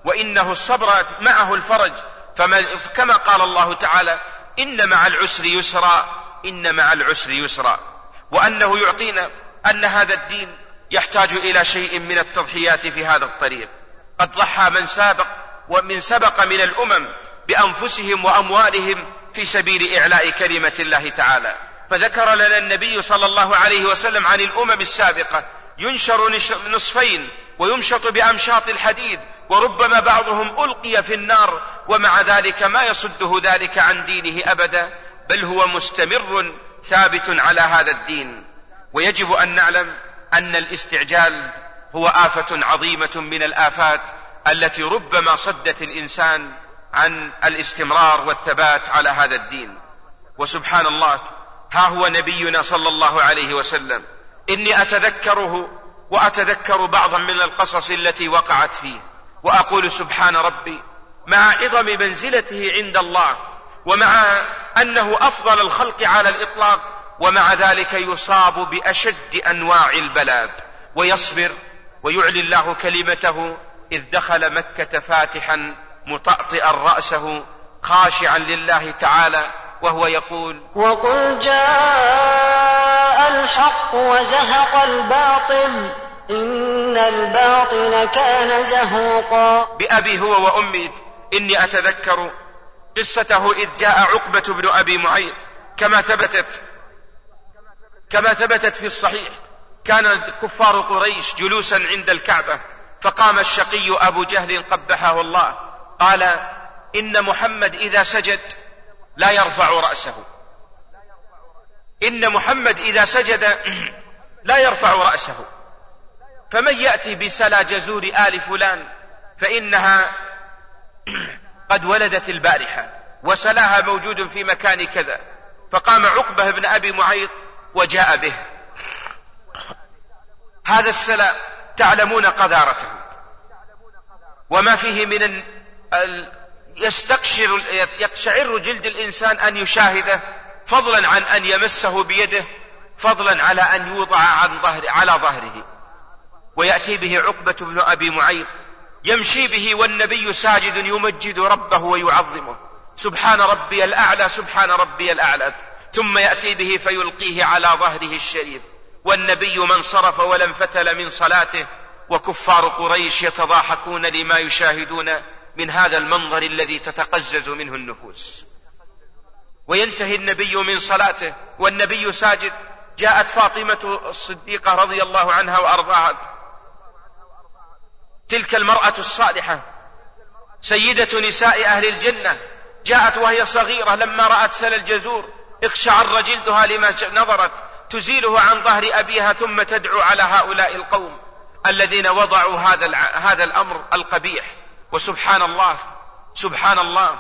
وإنه الصبر معه الفرج فما كما قال الله تعالى إن مع العسر يسرا إن مع العسر يسرا وأنه يعطينا أن هذا الدين يحتاج إلى شيء من التضحيات في هذا الطريق. قد ضحى من سابق ومن سبق من الأمم بأنفسهم وأموالهم في سبيل إعلاء كلمة الله تعالى. فذكر لنا النبي صلى الله عليه وسلم عن الأمم السابقة ينشر نصفين ويمشط بأمشاط الحديد وربما بعضهم ألقي في النار ومع ذلك ما يصده ذلك عن دينه أبدا. بل هو مستمر ثابت على هذا الدين. ويجب أن نعلم أن الاستعجال هو آفة عظيمة من الآفات التي ربما صدت الإنسان عن الاستمرار والثبات على هذا الدين. وسبحان الله ها هو نبينا صلى الله عليه وسلم. إني أتذكره وأتذكر بعضا من القصص التي وقعت فيه. وأقول سبحان ربي مع عظم منزلته عند الله ومع أنه أفضل الخلق على الإطلاق ومع ذلك يصاب بأشد أنواع البلاء ويصبر ويعلي الله كلمته إذ دخل مكة فاتحا مطأطئا رأسه خاشعا لله تعالى وهو يقول وقل جاء الحق وزهق الباطل إن الباطل كان زهوقا. بأبي هو وأمي إني أتذكر قصته إذ جاء عقبة بن أبي معيط كما ثبتت كما ثبتت في الصحيح كان كفار قريش جلوسا عند الكعبة فقام الشقي أبو جهل قبحه الله. قال إن محمد إذا سجد لا يرفع رأسه. إن محمد إذا سجد <clears throat> لا يرفع رأسه. فمن يأتي بسلا جزور آل فلان فإنها <clears throat> قد ولدت البارحة وسلاها موجود في مكان كذا فقام عقبة بن أبي معيط وجاء به. هذا السلا تعلمون قذارته. وما فيه من ال... يستقشر يقشعر جلد الإنسان أن يشاهده فضلا عن أن يمسه بيده فضلا على أن يوضع عن ظهر على ظهره. ويأتي به عقبة بن أبي معيط يمشي به والنبي ساجد يمجد ربه ويعظمه. سبحان ربي الأعلى سبحان ربي الأعلى. ثم يأتي به فيلقيه على ظهره الشريف. والنبي من صرف ولم فتل من صلاته. وكفار قريش يتضاحكون لما يشاهدون من هذا المنظر الذي تتقزز منه النفوس. وينتهي النبي من صلاته. والنبي ساجد. جاءت فاطمة الصديقة رضي الله عنها وأرضاها. تلك المرأة الصالحة سيدة نساء أهل الجنة جاءت وهي صغيرة لما رأت سل الجزور اقشعر جلدها لما نظرت تزيله عن ظهر أبيها ثم تدعو على هؤلاء القوم الذين وضعوا هذا هذا الأمر القبيح. وسبحان الله سبحان الله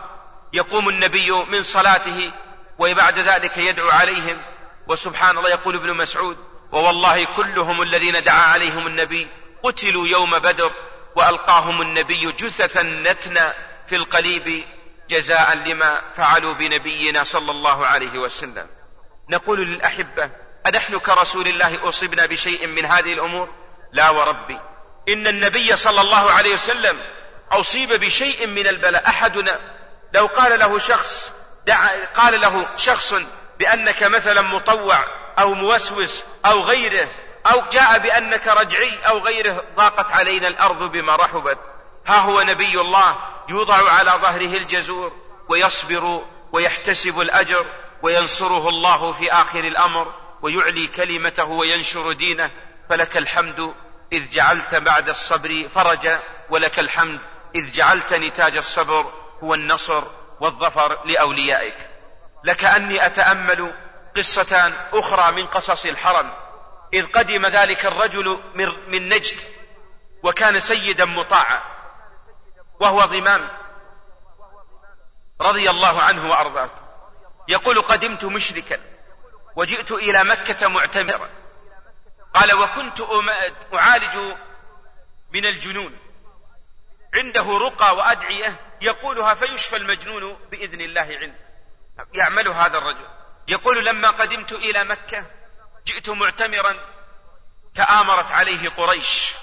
يقوم النبي من صلاته وبعد ذلك يدعو عليهم. وسبحان الله يقول ابن مسعود ووالله كلهم الذين دعا عليهم النبي قتلوا يوم بدر وألقاهم النبي جثثا نتنا في القليب جزاء لما فعلوا بنبينا صلى الله عليه وسلم. نقول للأحبة أنحن كرسول الله أصبنا بشيء من هذه الأمور؟ لا وربي. إن النبي صلى الله عليه وسلم أصيب بشيء من البلاء. أحدنا لو قال له شخص دعا قال له شخص بأنك مثلا مطوع أو موسوس أو غيره أو جاء بأنك رجعي أو غيره ضاقت علينا الأرض بما رحبت. ها هو نبي الله يوضع على ظهره الجزور ويصبر ويحتسب الأجر وينصره الله في آخر الأمر ويعلي كلمته وينشر دينه. فلك الحمد إذ جعلت بعد الصبر فرجا ولك الحمد إذ جعلت نتاج الصبر هو النصر والظفر لأوليائك. لكأني أتأمل قصة أخرى من قصص الحرم. إذ قدم ذلك الرجل من نجد وكان سيدا مطاعا وهو ضمام رضي الله عنه وأرضاه. يقول قدمت مشركا وجئت إلى مكة معتمرا. قال وكنت أعالج من الجنون. عنده رقى وأدعية يقولها فيشفى المجنون بإذن الله عنده. يعمل هذا الرجل. يقول لما قدمت إلى مكة جئت معتمرا تآمرت عليه قريش.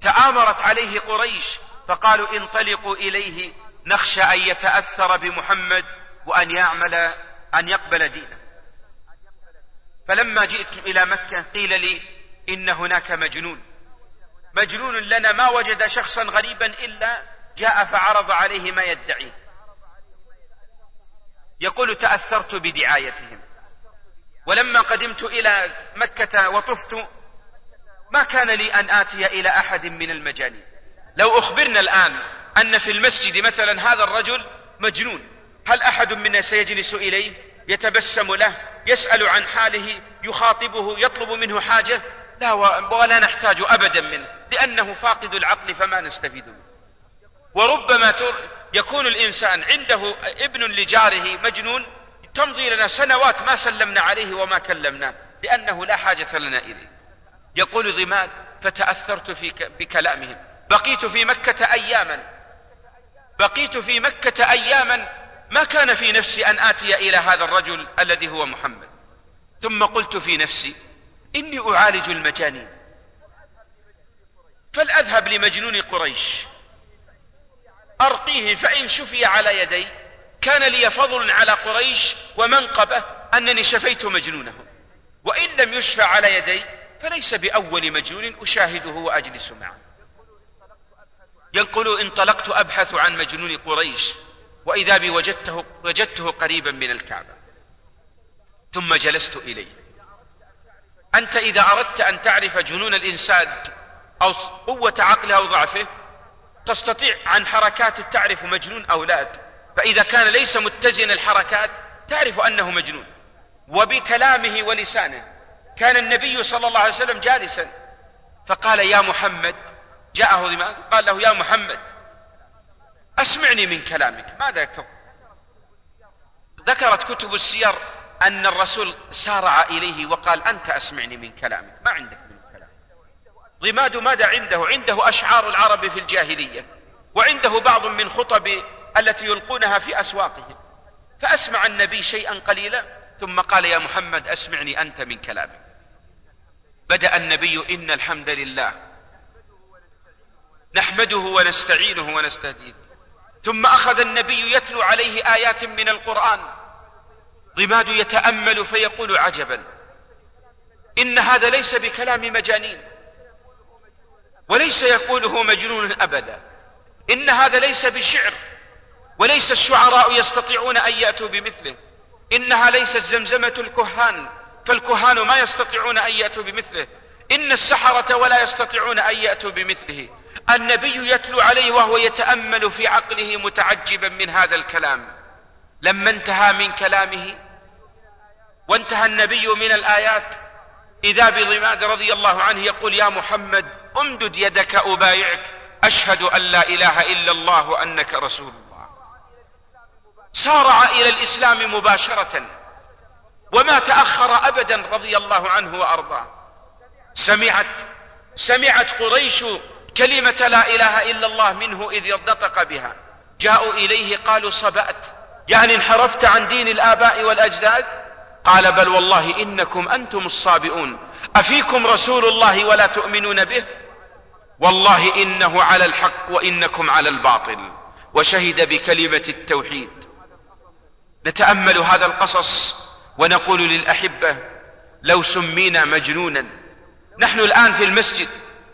تآمرت عليه قريش فقالوا انطلقوا إليه نخشى أن يتأثر بمحمد وأن يعمل أن يقبل دينه. فلما جئت إلى مكة قيل لي إن هناك مجنون. مجنون لنا ما وجد شخصا غريبا إلا جاء فعرض عليه ما يدعيه يقول تأثرت بدعايتهم. ولما قدمت إلى مكة وطفت ما كان لي أن آتي إلى أحد من المجانين. لو أخبرنا الآن أن في المسجد مثلا هذا الرجل مجنون هل أحد منا سيجلس إليه؟ يتبسم له يسأل عن حاله يخاطبه يطلب منه حاجة؟ لا ولا نحتاج أبدا منه لأنه فاقد العقل فما نستفيد منه. وربما يكون الإنسان عنده ابن لجاره مجنون تمضي لنا سنوات ما سلمنا عليه وما كلمناه لأنه لا حاجة لنا إليه. يقول ضماد فتأثرت في بكلامهم. بقيت في مكة أياما. بقيت في مكة أياما. ما كان في نفسي أن آتي إلى هذا الرجل الذي هو محمد. ثم قلت في نفسي إني أعالج المجانين. فلأذهب لمجنون قريش. أرقيه فإن شفي على يدي كان لي فضل على قريش ومنقبة أنني شفيت مجنونهم. وإن لم يشفى على يدي فليس بأول مجنون أشاهده وأجلس معه. ينقل انطلقت أبحث عن مجنون قريش وإذا بي وجدته, وجدته قريبا من الكعبة. ثم جلست إليه. أنت إذا أردت أن تعرف جنون الإنسان أو قوة عقله أو ضعفه تستطيع عن حركات تعرف مجنون أو لا؟ فإذا كان ليس متزن الحركات تعرف أنه مجنون. وبكلامه ولسانه. كان النبي صلى الله عليه وسلم جالسا. فقال يا محمد جاءه ذمام قال له يا محمد أسمعني من كلامك. ماذا تقول ذكرت كتب السير أن الرسول سارع إليه وقال أنت أسمعني من كلامك. ما عندك من كلام. ضماد ماذا عنده؟ عنده أشعار العرب في الجاهلية. وعنده بعض من خطب التي يلقونها في أسواقهم. فأسمع النبي شيئا قليلا ثم قال يا محمد أسمعني أنت من كلامك بدأ النبي إن الحمد لله. نحمده ونستعينه ونستهديه. ثم أخذ النبي يتلو عليه آيات من القرآن. ضماد يتأمل فيقول عجبا إن هذا ليس بكلام مجانين وليس يقوله مجنون أبدا إن هذا ليس بشعر. وليس الشعراء يستطيعون أن يأتوا بمثله. إنها ليست زمزمة الكهان فالكهان ما يستطيعون أن يأتوا بمثله. إن السحرة ولا يستطيعون أن يأتوا بمثله. النبي يتلو عليه وهو يتأمل في عقله متعجبا من هذا الكلام. لما انتهى من كلامه وانتهى النبي من الآيات إذا بضماد رضي الله عنه يقول يا محمد امدد يدك أبايعك أشهد أن لا إله إلا الله وأنك رسول الله. سارع إلى الإسلام مباشرة وما تأخر أبدا رضي الله عنه وأرضاه. سمعت سمعت قريش كلمة لا إله إلا الله منه إذ نطق بها. جاءوا إليه قالوا صبأت. يعني انحرفت عن دين الآباء والأجداد؟ قال بل والله إنكم أنتم الصابئون. أفيكم رسول الله ولا تؤمنون به؟ والله إنه على الحق وإنكم على الباطل. وشهد بكلمة التوحيد. نتأمل هذا القصص ونقول للأحبة لو سمينا مجنونا. نحن الآن في المسجد.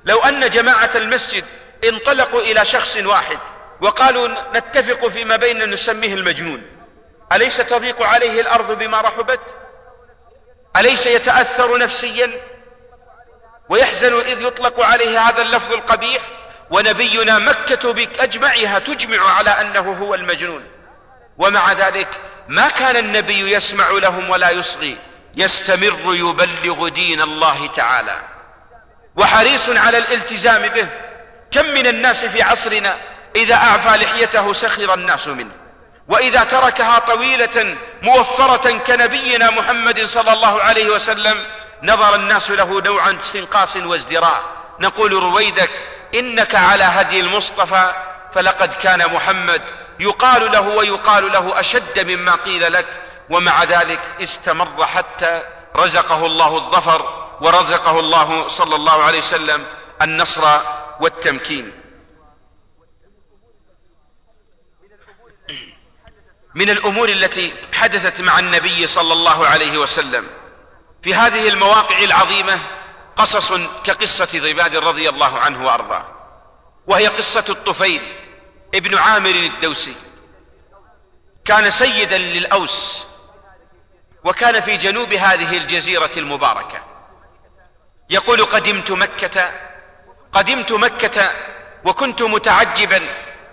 لو أن جماعة المسجد انطلقوا إلى شخص واحد وقالوا نتفق فيما بيننا نسميه المجنون. أليس تضيق عليه الأرض بما رحبت؟ أليس يتأثر نفسيا؟ ويحزن إذ يطلق عليه هذا اللفظ القبيح ونبينا مكة بأجمعها تجمع على أنه هو المجنون. ومع ذلك ما كان النبي يسمع لهم ولا يصغي. يستمر يبلغ دين الله تعالى. وحريص على الالتزام به. كم من الناس في عصرنا إذا أعفى لحيته سخر الناس منه. وإذا تركها طويلة موفرة كنبينا محمد صلى الله عليه وسلم نظر الناس له نوعا استنقاص وازدراء. نقول رويدك إنك على هدي المصطفى فلقد كان محمد يقال له ويقال له أشد مما قيل لك ومع ذلك استمر حتى رزقه الله الظفر ورزقه الله صلى الله عليه وسلم النصر والتمكين. من الأمور التي حدثت مع النبي صلى الله عليه وسلم. في هذه المواقع العظيمة قصص كقصة ضباد رضي الله عنه وأرضاه وهي قصة الطفيل. ابن عامر الدوسي. كان سيدا للأوس وكان في جنوب هذه الجزيرة المباركة. يقول قدمت مكة قدمت مكة وكنت متعجبا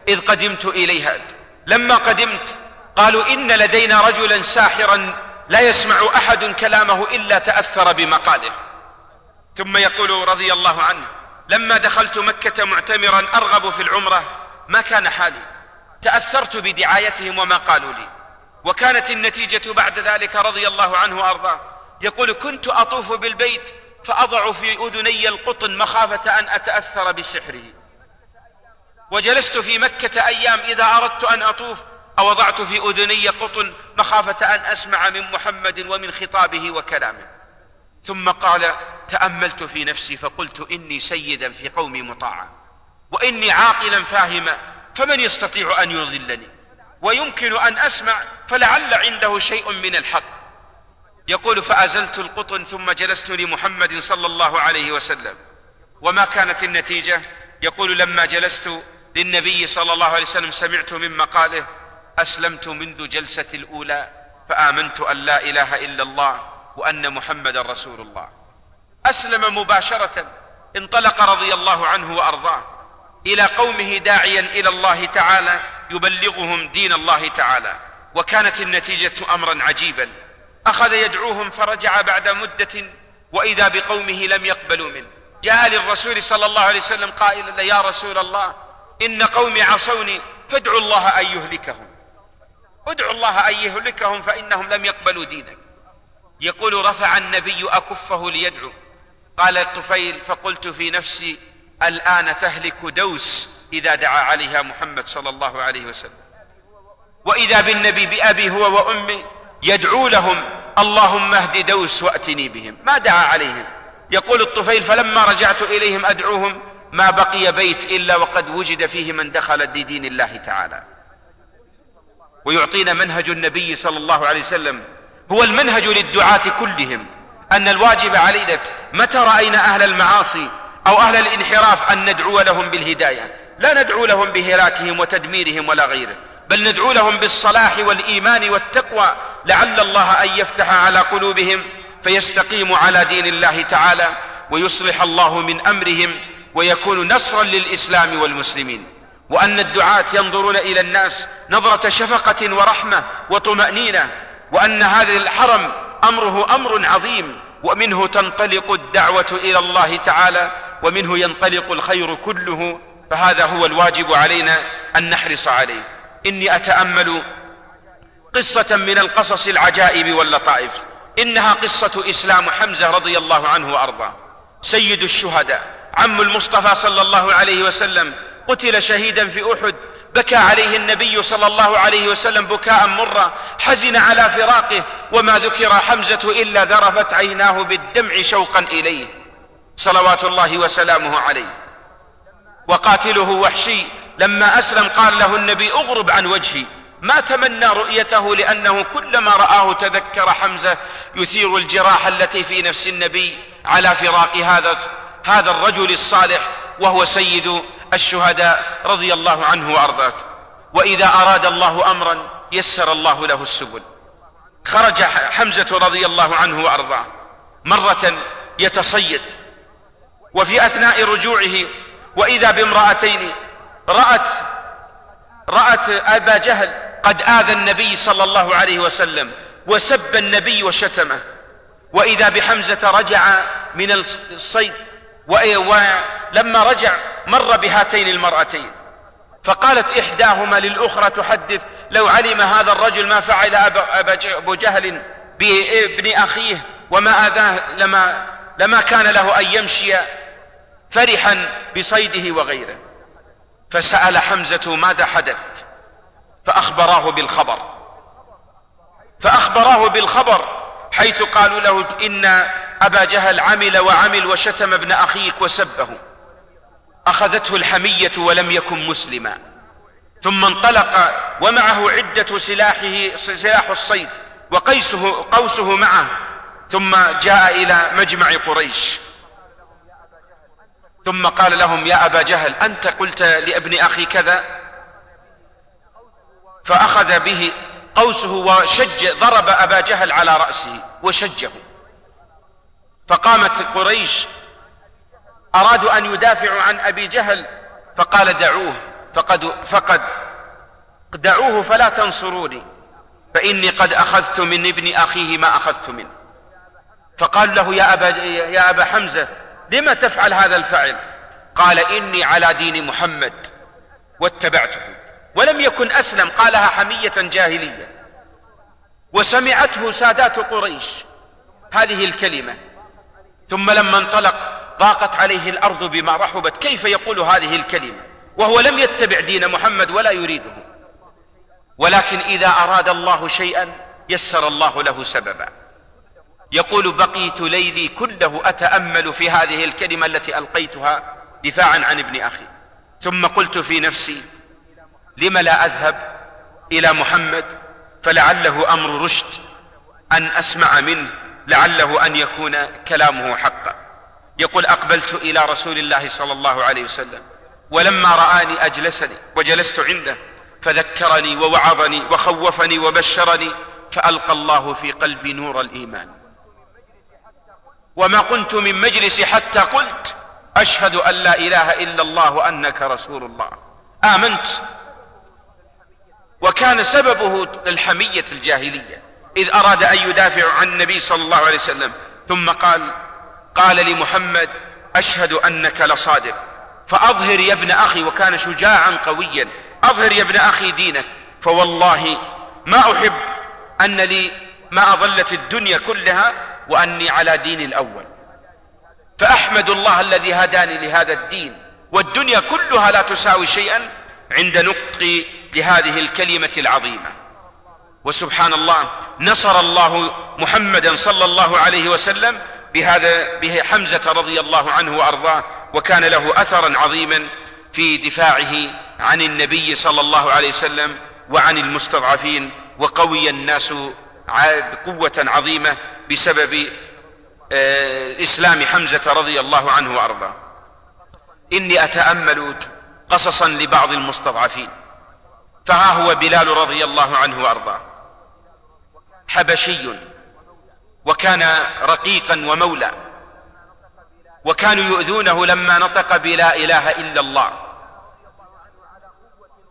إذ قدمت إليها. لما قدمت قالوا إن لدينا رجلا ساحرا لا يسمع أحد كلامه إلا تأثر بمقاله. ثم يقول رضي الله عنه لما دخلت مكة معتمرا أرغب في العمرة ما كان حالي. تأثرت بدعايتهم وما قالوا لي. وكانت النتيجة بعد ذلك رضي الله عنه وأرضاه. يقول كنت أطوف بالبيت فأضع في أذني القطن مخافة أن أتأثر بسحره. وجلست في مكة أيام إذا أردت أن أطوف أوضعت في أذني قطن مخافة أن أسمع من محمد ومن خطابه وكلامه. ثم قال تأملت في نفسي فقلت إني سيدا في قومي مطاعا. وإني عاقلا فاهما فمن يستطيع أن يضلني؟ ويمكن أن أسمع فلعل عنده شيء من الحق. يقول فأزلت القطن ثم جلست لمحمد صلى الله عليه وسلم. وما كانت النتيجة؟ يقول لما جلست للنبي صلى الله عليه وسلم سمعت من مقاله أسلمت منذ جلسة الأولى فآمنت أن لا إله إلا الله وأن محمدا رسول الله. أسلم مباشرة انطلق رضي الله عنه وأرضاه. إلى قومه داعيا إلى الله تعالى يبلغهم دين الله تعالى. وكانت النتيجة امرا عجيبا. أخذ يدعوهم فرجع بعد مدة وإذا بقومه لم يقبلوا منه. جاء للرسول صلى الله عليه وسلم قائلا يا رسول الله إن قومي عصوني فادعوا الله أن يهلكهم. ادعوا الله أن يهلكهم فإنهم لم يقبلوا دينك. يقول رفع النبي أكفه ليدعو. قال الطفيل فقلت في نفسي الآن تهلك دوس إذا دعا عليها محمد صلى الله عليه وسلم. وإذا بالنبي بأبي هو وأمي يدعو لهم اللهم اهد دوس وأتني بهم. ما دعا عليهم. يقول الطفيل فلما رجعت إليهم أدعوهم ما بقي بيت إلا وقد وجد فيه من دخل لدين الله تعالى. ويعطينا منهج النبي صلى الله عليه وسلم. هو المنهج للدعاة كلهم. أن الواجب علينا متى رأينا أهل المعاصي؟ أو أهل الانحراف أن ندعو لهم بالهداية. لا ندعو لهم بهلاكهم وتدميرهم ولا غيره بل ندعو لهم بالصلاح والإيمان والتقوى لعل الله أن يفتح على قلوبهم فيستقيموا على دين الله تعالى ويصلح الله من أمرهم ويكون نصرا للإسلام والمسلمين. وأن الدعاة ينظرون إلى الناس نظرة شفقة ورحمة وطمأنينة وأن هذا الحرم أمره أمر عظيم ومنه تنطلق الدعوة إلى الله تعالى ومنه ينطلق الخير كله فهذا هو الواجب علينا أن نحرص عليه. إني أتأمل قصة من القصص العجائب واللطائف. إنها قصة إسلام حمزة رضي الله عنه وأرضاه. سيد الشهداء عم المصطفى صلى الله عليه وسلم قتل شهيدا في أحد بكى عليه النبي صلى الله عليه وسلم بكاء مرا حزن على فراقه وما ذكر حمزة إلا ذرفت عيناه بالدمع شوقا إليه. صلوات الله وسلامه عليه. وقاتله وحشي. لما أسلم قال له النبي اغرب عن وجهي. ما تمنى رؤيته لأنه كلما رآه تذكر حمزة يثير الجراح التي في نفس النبي على فراق هذا هذا الرجل الصالح وهو سيد الشهداء رضي الله عنه وأرضاه. وإذا أراد الله امرا يسر الله له السبل. خرج حمزة رضي الله عنه وأرضاه. مرة يتصيد وفي أثناء رجوعه وإذا بامرأتين رأت رأت أبا جهل قد آذى النبي صلى الله عليه وسلم وسب النبي وشتمه وإذا بحمزة رجع من الصيد ولما رجع مر بهاتين المرأتين. فقالت إحداهما للأخرى تحدث لو علم هذا الرجل ما فعل أبو جهل بابن أخيه وما آذاه لما, لما كان له أن يمشي فرحا بصيده وغيره. فسأل حمزة ماذا حدث فأخبراه بالخبر. فأخبراه بالخبر حيث قالوا له إن أبا جهل عمل وعمل وشتم ابن أخيك وسبه. أخذته الحمية ولم يكن مسلما. ثم انطلق ومعه عدة سلاحه سلاح الصيد وقيسه قوسه معه. ثم جاء إلى مجمع قريش. ثم قال لهم يا أبا جهل أنت قلت لابن أخي كذا؟ فأخذ به قوسه وشج ضرب أبا جهل على رأسه وشجه. فقامت قريش أرادوا أن يدافعوا عن أبي جهل فقال دعوه فقد, فقد دعوه فلا تنصروني فإني قد أخذت من ابن أخيه ما أخذت منه. فقال له يا أبا, يا أبا حمزة لما تفعل هذا الفعل؟ قال إني على دين محمد واتبعته ولم يكن أسلم قالها حمية جاهلية. وسمعته سادات قريش هذه الكلمة. ثم لما انطلق ضاقت عليه الأرض بما رحبت. كيف يقول هذه الكلمة؟ وهو لم يتبع دين محمد ولا يريده. ولكن إذا أراد الله شيئا يسر الله له سببا. يقول بقيت ليلي كله أتأمل في هذه الكلمة التي ألقيتها دفاعا عن ابن أخي. ثم قلت في نفسي لم لا أذهب إلى محمد؟ فلعله أمر رشد أن أسمع منه لعله أن يكون كلامه حقا. يقول أقبلت إلى رسول الله صلى الله عليه وسلم ولما رآني أجلسني وجلست عنده فذكرني ووعظني وخوفني وبشرني فألقى الله في قلبي نور الإيمان. وما كنت من مجلس حتى قلت أشهد أن لا إله إلا الله وأنك رسول الله. آمنت. وكان سببه الحمية الجاهلية. إذ أراد أن يدافع عن النبي صلى الله عليه وسلم. ثم قال قال لمحمد أشهد أنك لصادق. فأظهر يا ابن أخي وكان شجاعا قويا. أظهر يا ابن أخي دينك. فوالله ما أحب أن لي ما أظلت الدنيا كلها وأني على دين الأول. فأحمد الله الذي هداني لهذا الدين والدنيا كلها لا تساوي شيئا عند نطق لهذه الكلمة العظيمة. وسبحان الله نصر الله محمدا صلى الله عليه وسلم بهذا به حمزة رضي الله عنه وأرضاه وكان له أثرا عظيما في دفاعه عن النبي صلى الله عليه وسلم وعن المستضعفين وقوي الناس بقوة عظيمة بسبب آه، إسلام حمزة رضي الله عنه وأرضاه. إني أتأمل قصصا لبعض المستضعفين. فها هو بلال رضي الله عنه وأرضاه. حبشي وكان رقيقا ومولى. وكانوا يؤذونه لما نطق بلا إله إلا الله.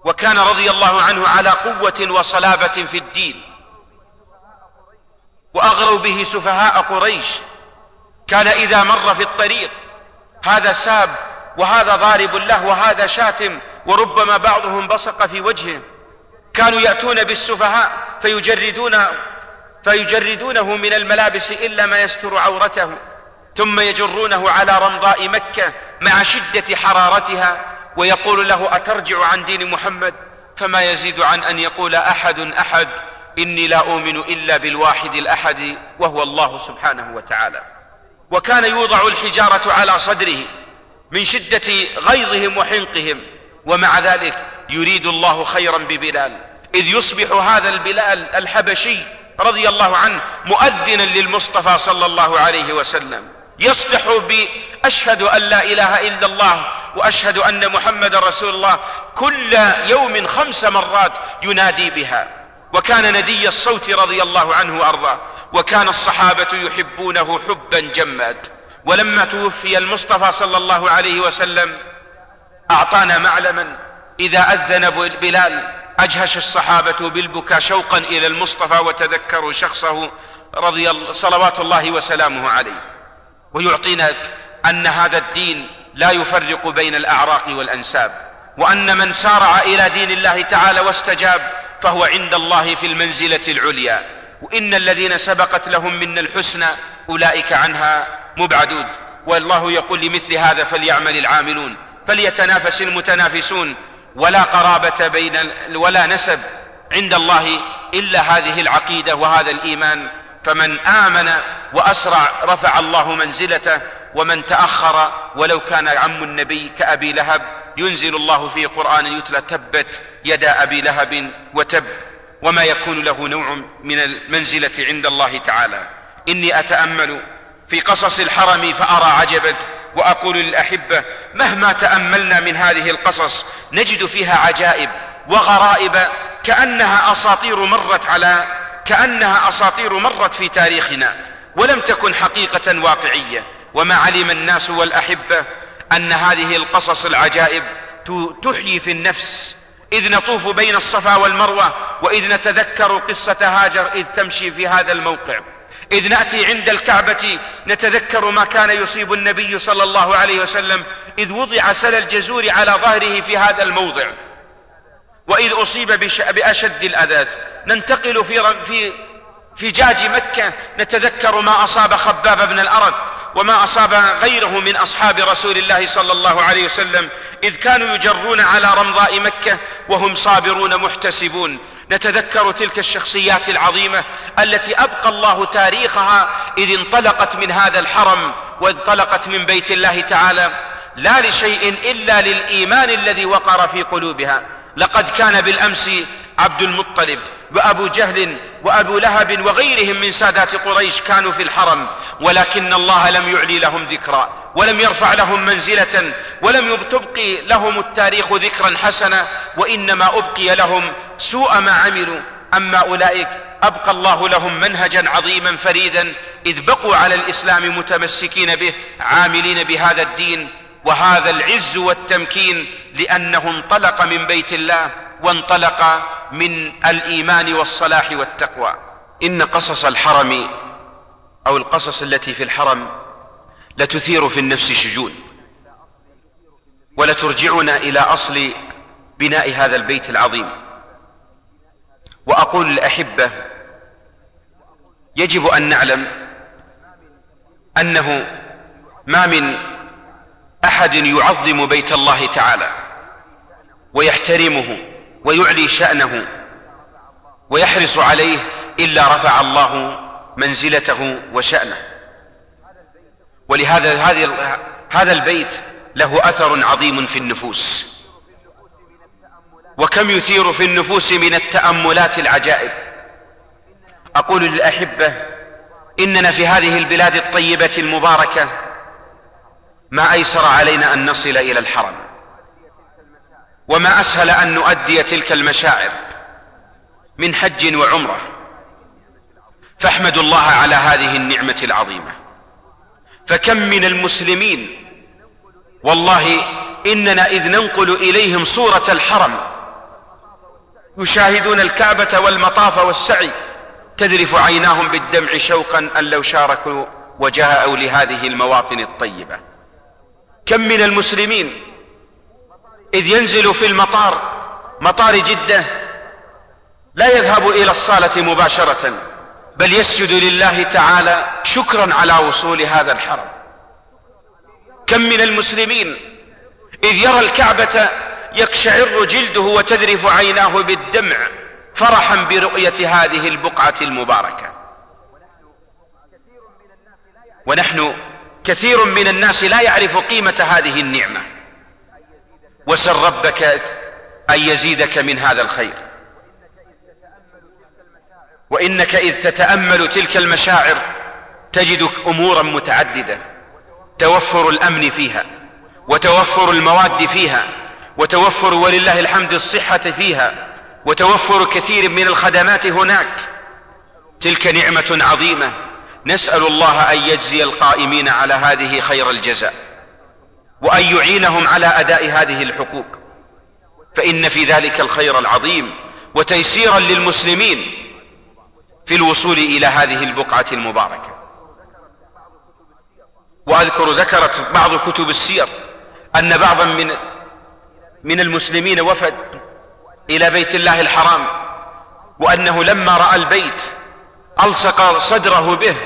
وكان رضي الله عنه على قوة وصلابة في الدين. وأغروا به سفهاء قريش. كان إذا مر في الطريق هذا ساب وهذا ضارب له وهذا شاتم وربما بعضهم بصق في وجهه. كانوا يأتون بالسفهاء فيجردون فيجردونه من الملابس إلا ما يستر عورته. ثم يجرونه على رمضاء مكة مع شدة حرارتها ويقول له أترجع عن دين محمد؟ فما يزيد عن أن يقول أحد أحد. إني لا أؤمن إلا بالواحد الأحد وهو الله سبحانه وتعالى. وكان يوضع الحجارة على صدره من شدة غيظهم وحنقهم ومع ذلك يريد الله خيرا ببلال. إذ يصبح هذا البلال الحبشي رضي الله عنه مؤذنا للمصطفى صلى الله عليه وسلم. يصبح بأشهد أن لا إله إلا الله وأشهد أن محمد رسول الله كل يوم خمس مرات ينادي بها. وكان ندي الصوت رضي الله عنه وأرضاه. وكان الصحابة يحبونه حبا جماد. ولما توفي المصطفى صلى الله عليه وسلم أعطانا معلما. إذا أذن بلال أجهش الصحابة بالبكاء شوقا إلى المصطفى وتذكروا شخصه رضي صلوات الله وسلامه عليه. ويعطينا أن هذا الدين لا يفرق بين الأعراق والأنساب. وأن من سارع إلى دين الله تعالى واستجاب فهو عند الله في المنزلة العليا. وإن الذين سبقت لهم من الحسنى أولئك عنها مبعدون. والله يقول لمثل هذا فليعمل العاملون. فليتنافس المتنافسون. ولا قرابة بين ولا نسب عند الله إلا هذه العقيدة وهذا الإيمان. فمن آمن وأسرع رفع الله منزلته. ومن تأخر ولو كان عم النبي كأبي لهب. ينزل الله في قرآن يتلى تبت يدا أبي لهب وتب وما يكون له نوع من المنزلة عند الله تعالى. إني أتأمل في قصص الحرم فأرى عجبا وأقول للأحبة مهما تأملنا من هذه القصص نجد فيها عجائب وغرائب كأنها أساطير مرت على كأنها أساطير مرت في تاريخنا ولم تكن حقيقة واقعية. وما علم الناس والأحبة أن هذه القصص العجائب تحيي في النفس إذ نطوف بين الصفا والمروة وإذ نتذكر قصة هاجر إذ تمشي في هذا الموقع. إذ نأتي عند الكعبة نتذكر ما كان يصيب النبي صلى الله عليه وسلم إذ وضع سل الجزور على ظهره في هذا الموضع. وإذ أصيب بأشد الأذى. ننتقل في في في جاج مكة نتذكر ما أصاب خباب بن الأرد. وما أصاب غيره من أصحاب رسول الله صلى الله عليه وسلم إذ كانوا يجرون على رمضاء مكة وهم صابرون محتسبون. نتذكر تلك الشخصيات العظيمة التي أبقى الله تاريخها إذ انطلقت من هذا الحرم وانطلقت من بيت الله تعالى. لا لشيء إلا للإيمان الذي وقر في قلوبها. لقد كان بالأمس عبد المطلب وأبو جهل وأبو لهب وغيرهم من سادات قريش كانوا في الحرم ولكن الله لم يعلي لهم ذكرا ولم يرفع لهم منزلة ولم تبقي لهم التاريخ ذكرا حسنا وإنما أبقي لهم سوء ما عملوا. أما أولئك أبقى الله لهم منهجا عظيما فريدا إذ بقوا على الإسلام متمسكين به عاملين بهذا الدين وهذا العز والتمكين لأنه انطلق من بيت الله. وانطلق من الإيمان والصلاح والتقوى. إن قصص الحرم أو القصص التي في الحرم لتثير في النفس شجون ولترجعنا إلى أصل بناء هذا البيت العظيم. وأقول الأحبة يجب أن نعلم أنه ما من أحد يعظم بيت الله تعالى ويحترمه ويعلي شأنه ويحرص عليه إلا رفع الله منزلته وشأنه. ولهذا هذه هذا البيت له أثر عظيم في النفوس. وكم يثير في النفوس من التأملات العجائب. أقول للأحبة إننا في هذه البلاد الطيبة المباركة ما أيسر علينا أن نصل إلى الحرم. وما أسهل أن نؤدي تلك المشاعر من حج وعمرة. فاحمدوا الله على هذه النعمة العظيمة. فكم من المسلمين والله إننا إذ ننقل إليهم صورة الحرم يشاهدون الكعبة والمطاف والسعي تذرف عيناهم بالدمع شوقا أن لو شاركوا وجاءوا لهذه المواطن الطيبة. كم من المسلمين إذ ينزل في المطار مطار جدة لا يذهب إلى الصالة مباشرة بل يسجد لله تعالى شكرا على وصول هذا الحرم. كم من المسلمين إذ يرى الكعبة يقشعر جلده وتذرف عيناه بالدمع فرحا برؤية هذه البقعة المباركة. ونحن كثير من الناس لا يعرف قيمة هذه النعمة. وسل ربك أن يزيدك من هذا الخير. وإنك إذ تتأمل تلك المشاعر تجد أمورا متعددة توفر الأمن فيها وتوفر المواد فيها وتوفر ولله الحمد الصحة فيها وتوفر كثير من الخدمات هناك. تلك نعمة عظيمة. نسأل الله أن يجزي القائمين على هذه خير الجزاء. وأن يعينهم على أداء هذه الحقوق. فإن في ذلك الخير العظيم وتيسيرا للمسلمين في الوصول إلى هذه البقعة المباركة. وأذكر ذكرت بعض كتب السير أن بعضا من من المسلمين وفد إلى بيت الله الحرام وأنه لما رأى البيت ألصق صدره به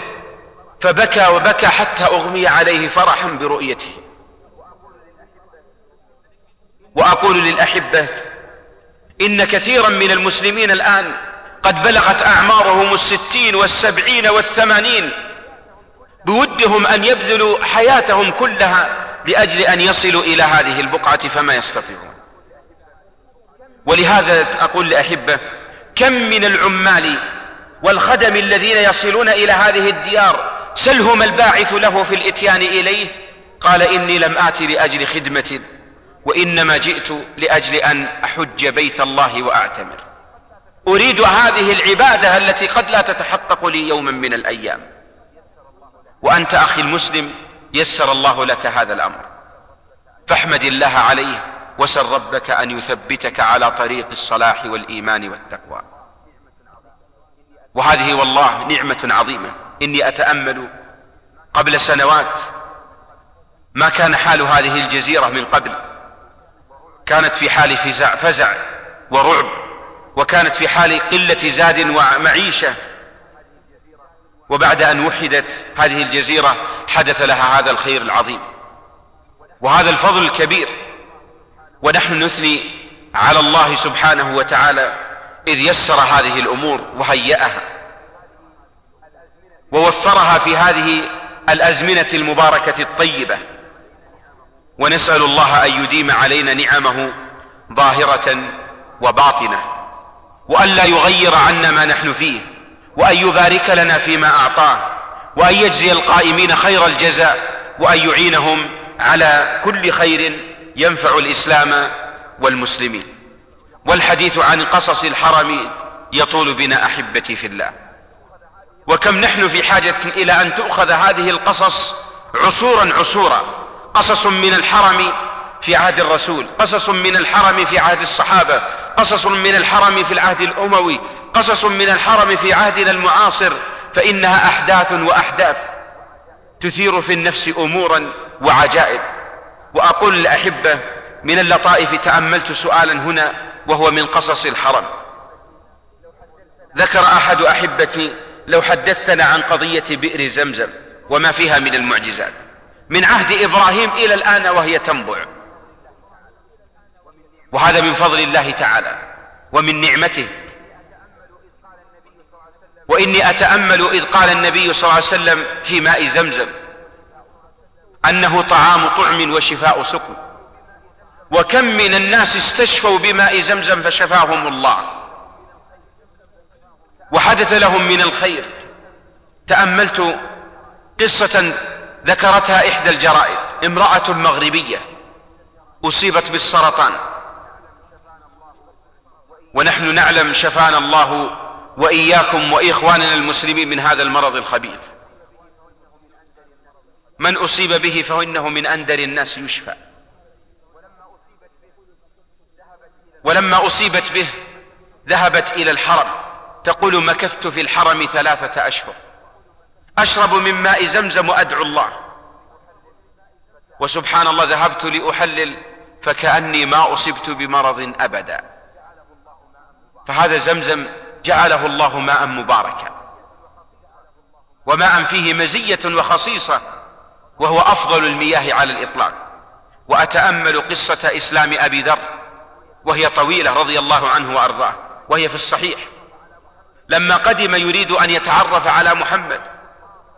فبكى وبكى حتى أغمي عليه فرحا برؤيته. وأقول للأحبة إن كثيرا من المسلمين الآن قد بلغت أعمارهم الستين والسبعين والثمانين بودهم أن يبذلوا حياتهم كلها لأجل أن يصلوا إلى هذه البقعة فما يستطيعون. ولهذا أقول لأحبة كم من العمال والخدم الذين يصلون إلى هذه الديار سلهم الباعث له في الإتيان إليه؟ قال إني لم آت لأجل خدمة وإنما جئت لأجل أن أحج بيت الله وأعتمر. أريد هذه العبادة التي قد لا تتحقق لي يوما من الأيام. وأنت أخي المسلم يسر الله لك هذا الأمر. فاحمد الله عليه وسل ربك أن يثبتك على طريق الصلاح والإيمان والتقوى. وهذه والله نعمة عظيمة. إني أتأمل قبل سنوات ما كان حال هذه الجزيرة من قبل. كانت في حال فزع, فزع ورعب وكانت في حال قلة زاد ومعيشة. وبعد أن وحدت هذه الجزيرة حدث لها هذا الخير العظيم. وهذا الفضل الكبير. ونحن نثني على الله سبحانه وتعالى إذ يسر هذه الأمور وهيأها. ووفرها في هذه الأزمنة المباركة الطيبة. ونسأل الله أن يديم علينا نعمه ظاهرة وباطنة وأن لا يغير عنا ما نحن فيه وأن يبارك لنا فيما أعطاه وأن يجزي القائمين خير الجزاء وأن يعينهم على كل خير ينفع الإسلام والمسلمين. والحديث عن قصص الحرم يطول بنا أحبتي في الله. وكم نحن في حاجة إلى أن تؤخذ هذه القصص عصورا عصورا. قصص من الحرم في عهد الرسول قصص من الحرم في عهد الصحابة قصص من الحرم في العهد الأموي قصص من الحرم في عهدنا المعاصر فإنها أحداث وأحداث تثير في النفس أمورا وعجائب. وأقول الأحبة من اللطائف تأملت سؤالا هنا وهو من قصص الحرم. ذكر أحد أحبتي لو حدثتنا عن قضية بئر زمزم وما فيها من المعجزات. من عهد إبراهيم إلى الآن وهي تنبع. وهذا من فضل الله تعالى ومن نعمته. وإني أتأمل إذ قال النبي صلى الله عليه وسلم في ماء زمزم أنه طعام طعم وشفاء سقم وكم من الناس استشفوا بماء زمزم فشفاهم الله. وحدث لهم من الخير. تأملت قصة ذكرتها إحدى الجرائد. امرأة مغربية أصيبت بالسرطان. ونحن نعلم شفانا الله وإياكم وإخواننا المسلمين من هذا المرض الخبيث. من أصيب به فإنه من أندر الناس يشفى. ولما أصيبت به ذهبت إلى الحرم. تقول مكثت في الحرم ثلاثة أشهر. أشرب من ماء زمزم وأدعو الله. وسبحان الله ذهبت لأحلل فكأني ما أصبت بمرض أبدا. فهذا زمزم جعله الله ماء مباركا. وماء فيه مزية وخصيصة وهو أفضل المياه على الإطلاق. وأتأمل قصة إسلام أبي ذر وهي طويلة رضي الله عنه وأرضاه وهي في الصحيح. لما قدم يريد أن يتعرف على محمد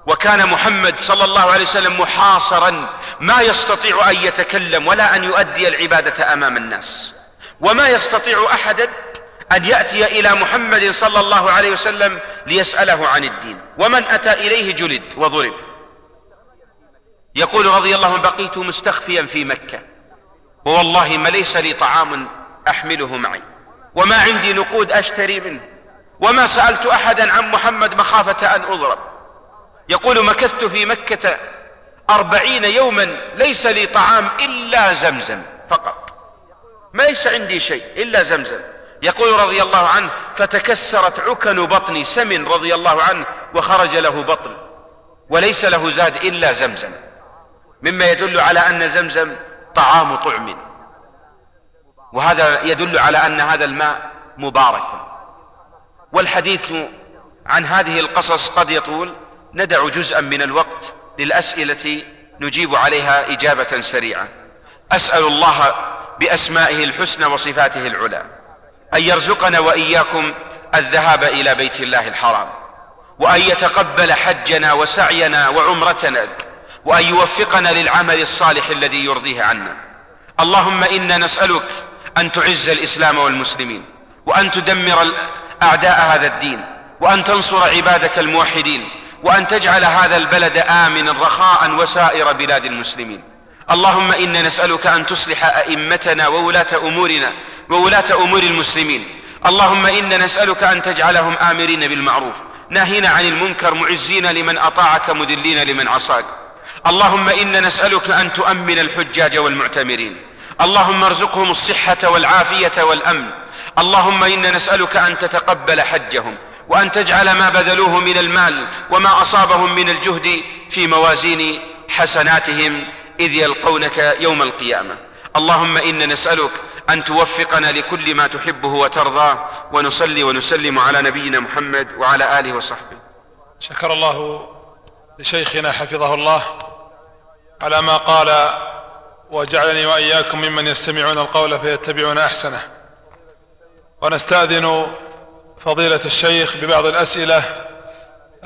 وكان محمد صلى الله عليه وسلم محاصرا ما يستطيع أن يتكلم ولا أن يؤدي العبادة أمام الناس. وما يستطيع أحدا أن يأتي إلى محمد صلى الله عليه وسلم ليسأله عن الدين. ومن أتى إليه جلد وضرب. يقول رضي الله عنه بقيت مستخفيا في مكة. ووالله ما ليس لي طعام أحمله معي. وما عندي نقود أشتري منه. وما سألت أحدا عن محمد مخافة أن أضرب. يقول مكثت في مكة أربعين يوما ليس لي طعام إلا زمزم فقط. ما ليس عندي شيء إلا زمزم. يقول رضي الله عنه فتكسرت عكن بطني سمن رضي الله عنه وخرج له بطن وليس له زاد إلا زمزم. مما يدل على أن زمزم طعام طعم. وهذا يدل على أن هذا الماء مبارك. والحديث عن هذه القصص قد يطول ندع جزءا من الوقت للأسئلة نجيب عليها إجابة سريعة. أسأل الله بأسمائه الحسنى وصفاته العلى. أن يرزقنا وإياكم الذهاب إلى بيت الله الحرام. وأن يتقبل حجنا وسعينا وعمرتنا. وأن يوفقنا للعمل الصالح الذي يرضيه عنا. اللهم إنا نسألك أن تعز الإسلام والمسلمين. وأن تدمر أعداء هذا الدين. وأن تنصر عبادك الموحدين. وأن تجعل هذا البلد آمنا رخاء وسائر بلاد المسلمين. اللهم إنا نسألك أن تصلح أئمتنا وولاة أمورنا وولاة أمور المسلمين. اللهم إنا نسألك أن تجعلهم آمرين بالمعروف. ناهين عن المنكر معزين لمن أطاعك مذلين لمن عصاك. اللهم إنا نسألك أن تؤمن الحجاج والمعتمرين. اللهم ارزقهم الصحة والعافية والأمن. اللهم إنا نسألك أن تتقبل حجهم. وأن تجعل ما بذلوه من المال وما أصابهم من الجهد في موازين حسناتهم إذ يلقونك يوم القيامة. اللهم إنا نسألك أن توفقنا لكل ما تحبه وترضاه ونصلي ونسلم على نبينا محمد وعلى آله وصحبه. شكر الله لشيخنا حفظه الله على ما قال وجعلني وإياكم ممن يستمعون القول فيتبعون أحسنه. ونستأذن فضيلة الشيخ ببعض الأسئلة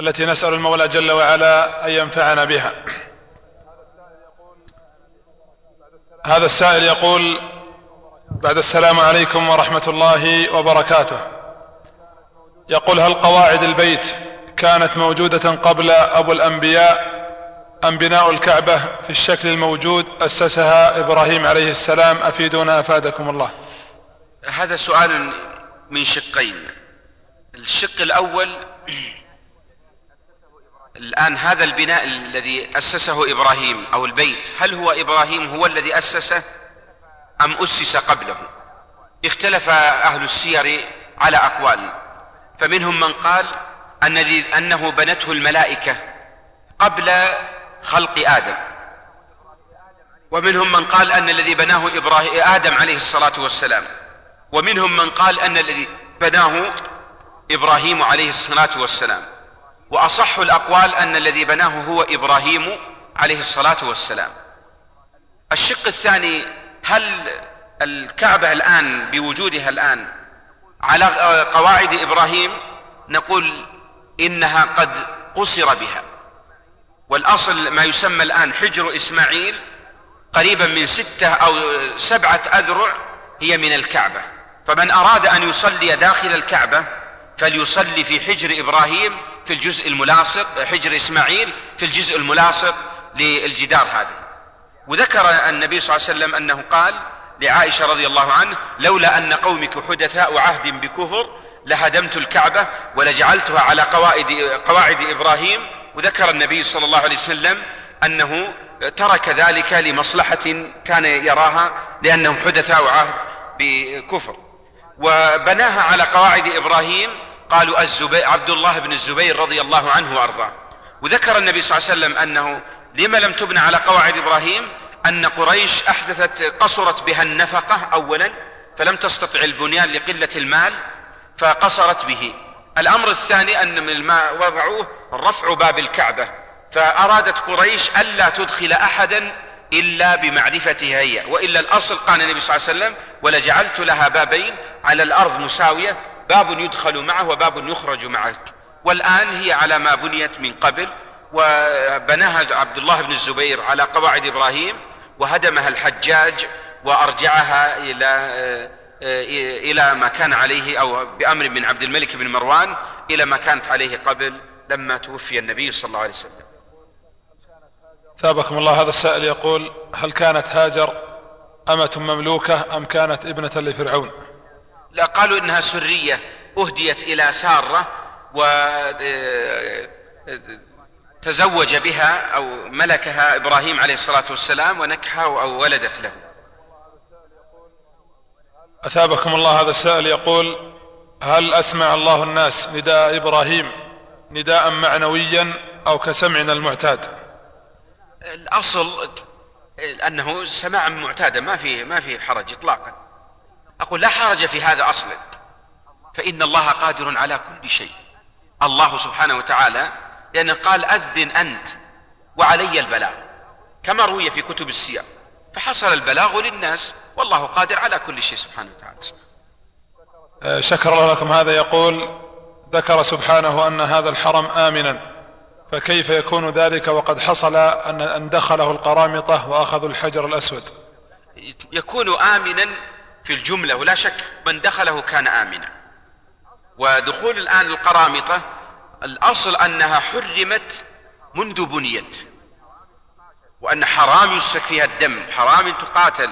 التي نسأل المولى جل وعلا أن ينفعنا بها. هذا السائل يقول بعد السلام عليكم ورحمة الله وبركاته. يقول هل قواعد البيت كانت موجودة قبل أبو الأنبياء أم بناء الكعبة في الشكل الموجود أسسها إبراهيم عليه السلام؟ أفيدونا أفادكم الله. هذا سؤال من شقين. الشق الأول الآن هذا البناء الذي أسسه إبراهيم أو البيت هل هو إبراهيم هو الذي أسسه أم أسس قبله؟ اختلف أهل السير على أقوال فمنهم من قال أن أنه بنته الملائكة قبل خلق آدم ومنهم من قال أن الذي بناه إبراهيم آدم عليه الصلاة والسلام ومنهم من قال أن الذي بناه إبراهيم عليه الصلاة والسلام. وأصح الأقوال أن الذي بناه هو إبراهيم عليه الصلاة والسلام. الشق الثاني هل الكعبة الآن بوجودها الآن على قواعد إبراهيم؟ نقول إنها قد قصر بها. والأصل ما يسمى الآن حجر إسماعيل قريبا من ستة أو سبعة أذرع هي من الكعبة. فمن أراد أن يصلي داخل الكعبة فليصلي في حجر إبراهيم في الجزء الملاصق حجر إسماعيل في الجزء الملاصق للجدار هذا وذكر النبي صلى الله عليه وسلم أنه قال لعائشة رضي الله عنه لولا أن قومك حدثاء عهد بكفر لهدمت الكعبة ولجعلتها على قواعد, قواعد إبراهيم. وذكر النبي صلى الله عليه وسلم أنه ترك ذلك لمصلحة كان يراها لأنهم حدثاء عهد بكفر. وبناها على قواعد إبراهيم. قالوا الزبير عبد الله بن الزبير رضي الله عنه وأرضاه. وذكر النبي صلى الله عليه وسلم أنه لما لم تبنى على قواعد إبراهيم؟ أن قريش أحدثت قصرت بها النفقة أولا فلم تستطع البنيان لقلة المال فقصرت به. الأمر الثاني أن من ما وضعوه رفع باب الكعبة. فأرادت قريش ألا تدخل أحدا إلا بمعرفتها هي وإلا الأصل قال النبي صلى الله عليه وسلم ولجعلت لها بابين على الأرض مساوية باب يدخل معه وباب يخرج معه والآن هي على ما بنيت من قبل وبناها عبد الله بن الزبير على قواعد إبراهيم وهدمها الحجاج وأرجعها إلى إلى ما كان عليه أو بأمر من عبد الملك بن مروان إلى ما كانت عليه قبل لما توفي النبي صلى الله عليه وسلم. ثابكم الله هذا السائل يقول هل كانت هاجر أمة مملوكة أم كانت ابنة لفرعون؟ لا قالوا إنها سرية أهديت إلى سارة و تزوج بها أو ملكها إبراهيم عليه الصلاة والسلام ونكحها أو ولدت له. أثابكم الله هذا السائل يقول هل أسمع الله الناس نداء إبراهيم نداء معنويا أو كسمعنا المعتاد؟ الأصل أنه سماع معتادا ما في ما في حرج إطلاقا. أقول لا حرج في هذا أصلا. فإن الله قادر على كل شيء. الله سبحانه وتعالى لأنه قال أذن أنت وعلي البلاغ. كما روي في كتب السير فحصل البلاغ للناس والله قادر على كل شيء سبحانه وتعالى. آه، شكر الله لكم. هذا يقول ذكر سبحانه أن هذا الحرم آمنا. فكيف يكون ذلك وقد حصل أن أن دخله القرامطة وأخذوا الحجر الأسود؟ يكون آمنا في الجملة ولا شك من دخله كان آمنا. ودخول الآن القرامطة الأصل أنها حرمت منذ بنيت وأن حرام يسفك فيها الدم حرام تقاتل.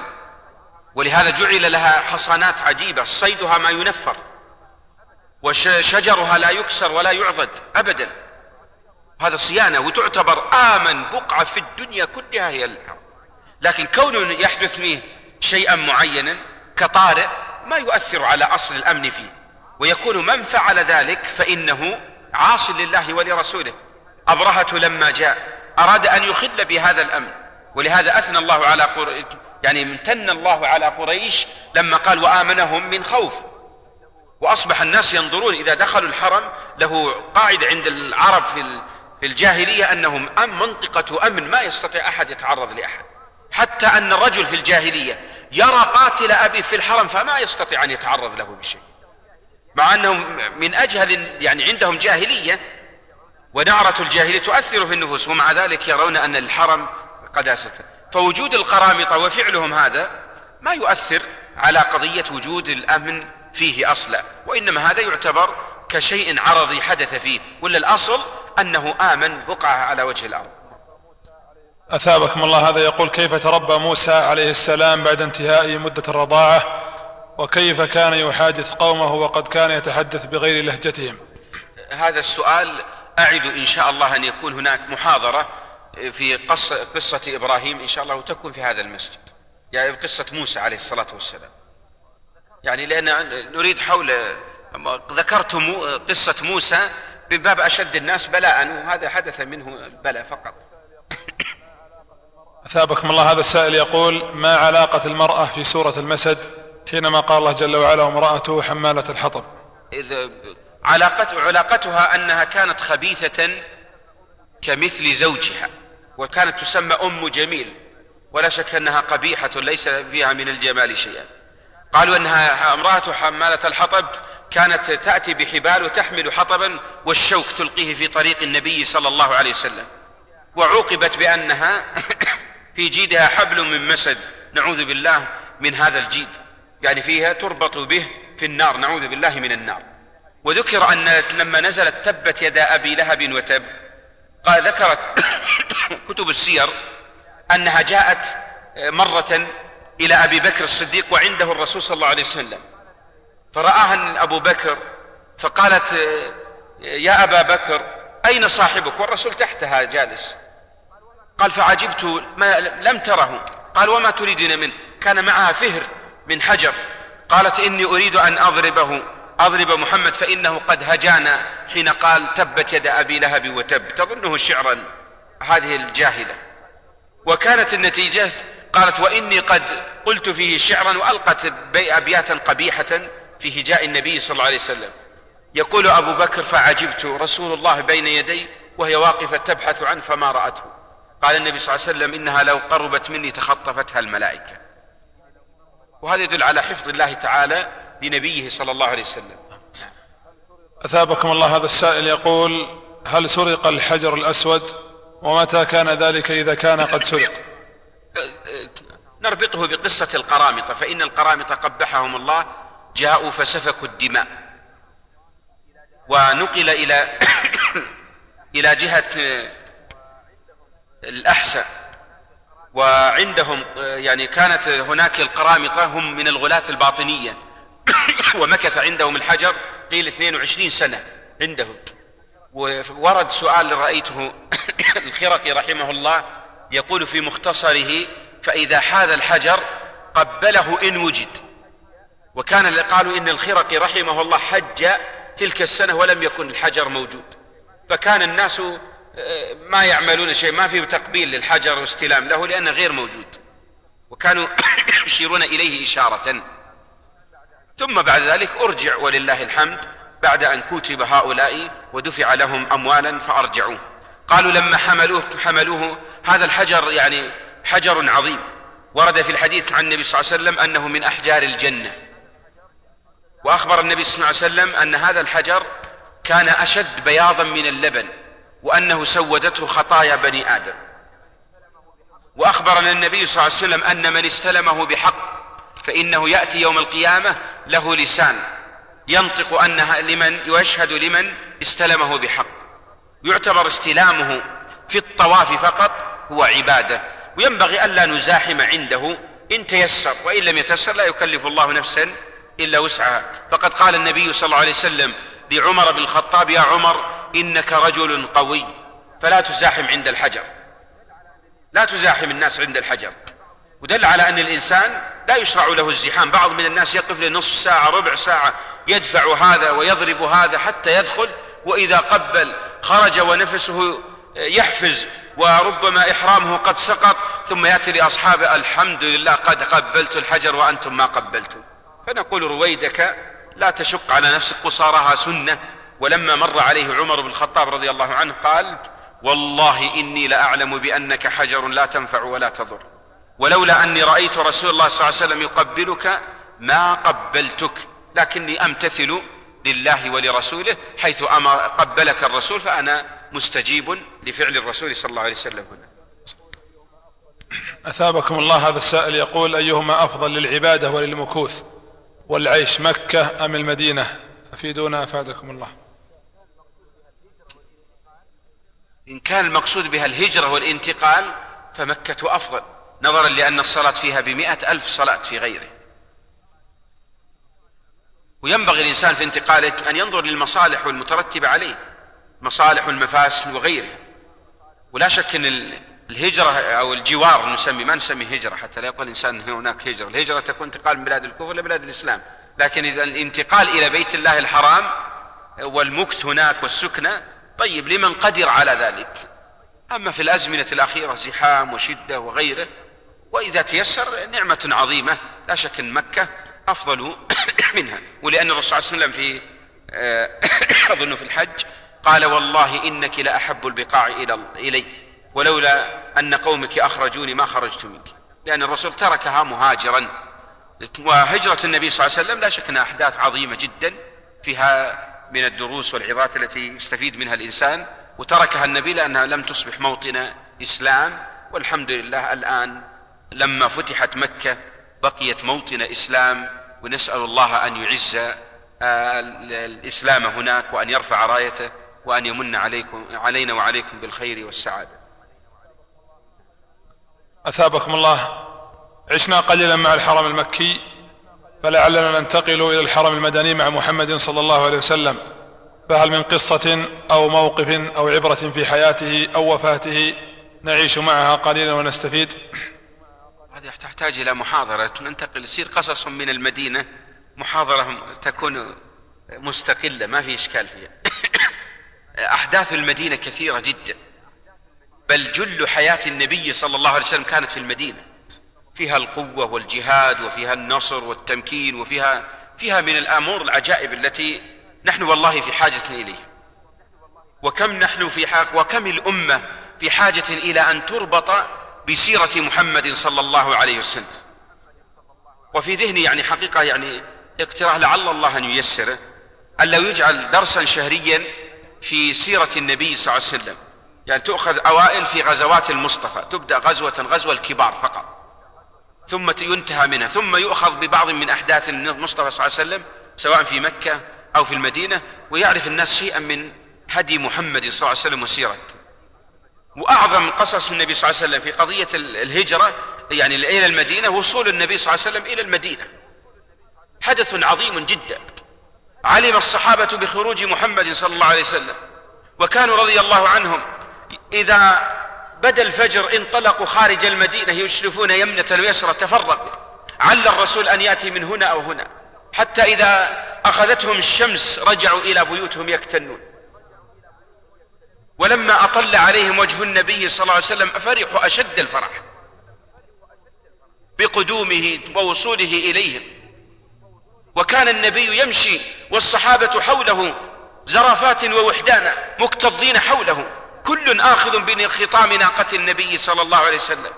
ولهذا جعل لها حصانات عجيبة صيدها ما ينفر وشجرها لا يكسر ولا يعضد أبدا. هذا صيانة وتعتبر آمن بقعة في الدنيا كلها هي الحرم لكن كون يحدث فيه شيئا معينا كطارئ ما يؤثر على أصل الأمن فيه. ويكون من فعل ذلك فإنه عاص لله ولرسوله. أبرهة لما جاء أراد أن يخل بهذا الأمن. ولهذا أثنى الله على قر... يعني امتن الله على قريش لما قال وآمنهم من خوف. وأصبح الناس ينظرون إذا دخلوا الحرم له قاعدة عند العرب في في الجاهلية أنهم أم منطقة أمن ما يستطيع أحد يتعرض لأحد. حتى أن الرجل في الجاهلية يرى قاتل أبي في الحرم فما يستطيع أن يتعرض له بشيء. مع أنهم من أجهل يعني عندهم جاهلية ونعرة الجاهلية تؤثر في النفوس ومع ذلك يرون أن الحرم قداسة. فوجود القرامطة وفعلهم هذا ما يؤثر على قضية وجود الأمن فيه أصلا وإنما هذا يعتبر كشيء عرضي حدث فيه ولا الأصل أنه آمن بقعة على وجه الأرض. أثابكم الله هذا يقول كيف تربى موسى عليه السلام بعد انتهاء مدة الرضاعة؟ وكيف كان يحادث قومه وقد كان يتحدث بغير لهجتهم؟ هذا السؤال أعد إن شاء الله أن يكون هناك محاضرة في قصة, قصة إبراهيم إن شاء الله وتكون في هذا المسجد. يعني قصة موسى عليه الصلاة والسلام. يعني لأن نريد حول ذكرت قصة موسى من باب أشد الناس بلاء وهذا حدث منه البلاء فقط. أثابكم الله هذا السائل يقول ما علاقة المرأة في سورة المسد؟ حينما قال الله جل وعلا وامرأته حمالة الحطب. إذ علاقة علاقتها أنها كانت خبيثة كمثل زوجها وكانت تسمى أم جميل ولا شك أنها قبيحة ليس فيها من الجمال شيئا. قالوا أنها امرأة حمالة الحطب كانت تأتي بحبال وتحمل حطبا والشوك تلقيه في طريق النبي صلى الله عليه وسلم. وعوقبت بأنها <coughs> في جيدها حبل من مسد. نعوذ بالله من هذا الجيد. يعني فيها تربط به في النار. نعوذ بالله من النار. وذكر أن لما نزلت تبت يدا أبي لهب وتب. قال ذكرت <coughs> كتب السير أنها جاءت مرة إلى أبي بكر الصديق وعنده الرسول صلى الله عليه وسلم. فرآها أبو بكر فقالت يا أبا بكر أين صاحبك؟ والرسول تحتها جالس. قال فعجبت ما لم تره. قال وما تريدين منه؟ كان معها فهر من حجر. قالت إني أريد أن أضربه أضرب محمد فإنه قد هجانا. حين قال تبت يد أبي لهب وتب. تظنه شعرا هذه الجاهلة. وكانت النتيجة؟ قالت وإني قد قلت فيه شعرا وألقت أبياتا قبيحة في هجاء النبي صلى الله عليه وسلم. يقول أبو بكر فعجبت رسول الله بين يدي وهي واقفة تبحث عنه فما رأته. قال النبي صلى الله عليه وسلم إنها لو قربت مني تخطفتها الملائكة. وهذا يدل على حفظ الله تعالى لنبيه صلى الله عليه وسلم. أثابكم الله هذا السائل يقول هل سرق الحجر الأسود؟ ومتى كان ذلك إذا كان قد سرق؟ نربطه بقصة القرامطة فإن القرامطة قبحهم الله جاءوا فسفكوا الدماء ونقل إلى <coughs> إلى جهة الأحسن وعندهم يعني كانت هناك القرامطة هم من الغلاة الباطنية. <coughs> ومكث عندهم الحجر قيل 22 سنة عندهم. وورد سؤال رأيته <coughs> الخرقي رحمه الله يقول في مختصره فإذا حاذ الحجر قبله إن وجد. وكان قالوا إن الخرقي رحمه الله حج تلك السنة ولم يكن الحجر موجود. فكان الناس آه، ما يعملون شيء ما في تقبيل للحجر واستلام له لأنه غير موجود. وكانوا <coughs> يشيرون إليه إشارة. ثم بعد ذلك أرجع ولله الحمد بعد أن كتب هؤلاء ودفع لهم أموالا فأرجعوا قالوا لما حملوه حملوه هذا الحجر يعني حجر عظيم. ورد في الحديث عن النبي صلى الله عليه وسلم أنه من أحجار الجنة. وأخبر النبي صلى الله عليه وسلم أن هذا الحجر كان أشد بياضا من اللبن وأنه سودته خطايا بني آدم. وأخبرنا النبي صلى الله عليه وسلم أن من استلمه بحق فإنه يأتي يوم القيامة له لسان ينطق أنها لمن ويشهد لمن استلمه بحق. يعتبر استلامه في الطواف فقط هو عبادة. وينبغي ألا نزاحم عنده إن تيسر وإن لم يتيسر لا يكلف الله نفسا إلا وسعها. فقد قال النبي صلى الله عليه وسلم لعمر بن الخطاب يا عمر إنك رجل قوي فلا تزاحم عند الحجر. لا تزاحم الناس عند الحجر. ودل على أن الإنسان لا يشرع له الزحام. بعض من الناس يقف لنصف ساعة ربع ساعة يدفع هذا ويضرب هذا حتى يدخل وإذا قبل خرج ونفسه يحفز وربما إحرامه قد سقط ثم يأتي لأصحابه الحمد لله قد قبلت الحجر وأنتم ما قبلتم. فنقول رويدك لا تشق على نفسك قصارها سنة. ولما مر عليه عمر بن الخطاب رضي الله عنه قال والله إني لأعلم بأنك حجر لا تنفع ولا تضر. ولولا أني رأيت رسول الله صلى الله عليه وسلم يقبلك ما قبلتك لكني أمتثل لله ولرسوله حيث أمر قبلك الرسول فأنا مستجيب لفعل الرسول صلى الله عليه وسلم هنا. أثابكم الله هذا السائل يقول أيهما أفضل للعبادة وللمكوث؟ والعيش مكة أم المدينة؟ أفيدونا أفادكم الله. إن كان المقصود بها الهجرة والانتقال فمكة أفضل نظرا لأن الصلاة فيها بمئة ألف صلاة في غيره. وينبغي الإنسان في انتقاله أن ينظر للمصالح والمترتبة عليه مصالح والمفاسد وغيره ولا شك أن الهجرة أو الجوار نسمي ما نسمي هجرة حتى لا يقول الإنسان هناك هجرة. الهجرة تكون انتقال من بلاد الكفر لبلاد الإسلام. لكن إذا الانتقال إلى بيت الله الحرام والمكث هناك والسكنة طيب لمن قدر على ذلك؟ أما في الأزمنة الأخيرة زحام وشدة وغيره وإذا تيسر نعمة عظيمة لا شك أن مكة أفضل <coughs> منها. ولأن الرسول صلى الله عليه وسلم في آه، <coughs> أظن في الحج قال والله إنك لأحب البقاع إلي. ولولا أن قومك أخرجوني ما خرجت منك. لأن الرسول تركها مهاجرا. وهجرة النبي صلى الله عليه وسلم لا شك أنها أحداث عظيمة جدا. فيها من الدروس والعظات التي يستفيد منها الإنسان. وتركها النبي لأنها لم تصبح موطن إسلام. والحمد لله الآن لما فتحت مكة بقيت موطن إسلام. ونسأل الله أن يعز آه، الإسلام هناك وأن يرفع رايته وأن يمن عليكم علينا وعليكم بالخير والسعادة. أثابكم الله. عشنا قليلا مع الحرم المكي فلعلنا ننتقل إلى الحرم المدني مع محمد صلى الله عليه وسلم. فهل من قصة أو موقف أو عبرة في حياته أو وفاته نعيش معها قليلا ونستفيد؟ هذه تحتاج إلى محاضرة. ننتقل يصير قصص من المدينة محاضرة تكون مستقلة ما في إشكال فيها. <coughs> أحداث المدينة كثيرة جدا. بل جل حياة النبي صلى الله عليه وسلم كانت في المدينة. فيها القوة والجهاد وفيها النصر والتمكين وفيها فيها من الأمور العجائب التي نحن والله في حاجة إليه وكم نحن في حاجة وكم الأمة في حاجة إلى أن تربط بسيرة محمد صلى الله عليه وسلم. وفي ذهني يعني حقيقة يعني اقتراح لعل الله أن ييسره أن لو يجعل درسا شهريا في سيرة النبي صلى الله عليه وسلم. يعني تؤخذ أوائل في غزوات المصطفى تبدأ غزوة غزوة الكبار فقط. ثم ينتهى منها ثم يؤخذ ببعض من أحداث المصطفى صلى الله عليه وسلم سواء في مكة أو في المدينة ويعرف الناس شيئا من هدي محمد صلى الله عليه وسلم وسيرته. وأعظم قصص النبي صلى الله عليه وسلم في قضية الهجرة يعني إلى المدينة وصول النبي صلى الله عليه وسلم إلى المدينة. حدث عظيم جدا. علم الصحابة بخروج محمد صلى الله عليه وسلم وكانوا رضي الله عنهم إذا بدأ الفجر انطلقوا خارج المدينة يشرفون يمنة ويسرى تفرقوا عل الرسول أن يأتي من هنا أو هنا. حتى إذا أخذتهم الشمس رجعوا إلى بيوتهم يكتنون. ولما أطل عليهم وجه النبي صلى الله عليه وسلم فرحوا أشد الفرح. بقدومه ووصوله إليهم. وكان النبي يمشي والصحابة حوله زرافات ووحدانا مكتظين حوله. كل آخذ بخطام ناقة النبي صلى الله عليه وسلم.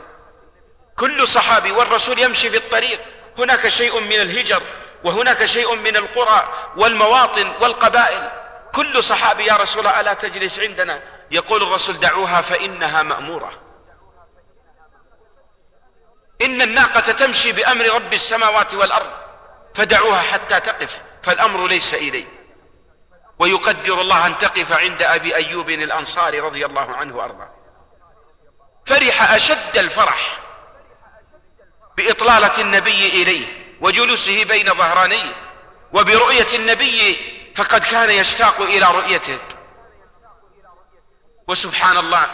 كل صحابي والرسول يمشي في الطريق. هناك شيء من الهجر وهناك شيء من القرى والمواطن والقبائل. كل صحابي يا رسول الله ألا تجلس عندنا؟ يقول الرسول دعوها فإنها مأمورة. إن الناقة تمشي بأمر رب السماوات والأرض فدعوها حتى تقف فالأمر ليس إلي. ويقدر الله أن تقف عند أبي أيوب الأنصاري رضي الله عنه وأرضاه. فرح أشد الفرح بإطلالة النبي إليه وجلوسه بين ظهرانيه وبرؤية النبي فقد كان يشتاق إلى رؤيته. وسبحان الله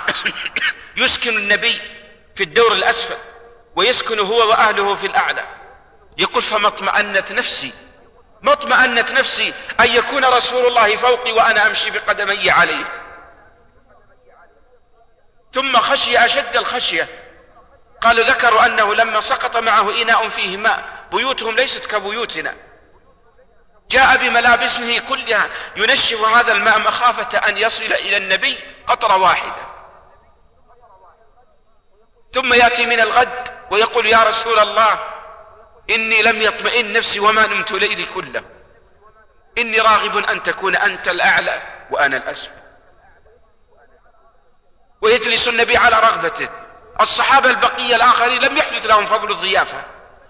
<coughs> يسكن النبي في الدور الأسفل ويسكن هو وأهله في الأعلى. يقول فما اطمأنت نفسي ما اطمأنت نفسي أن يكون رسول الله فوقي وأنا أمشي بقدمي عليه. ثم خشي أشد الخشية. قالوا ذكروا أنه لما سقط معه إناء فيه ماء بيوتهم ليست كبيوتنا. جاء بملابسه كلها. ينشف هذا الماء مخافة أن يصل إلى النبي قطرة واحدة. ثم يأتي من الغد ويقول يا رسول الله إني لم يطمئن نفسي وما نمت ليلي كله. إني راغب أن تكون أنت الأعلى وأنا الأسفل ويجلس النبي على رغبته. الصحابة البقية الآخرين لم يحدث لهم فضل الضيافة.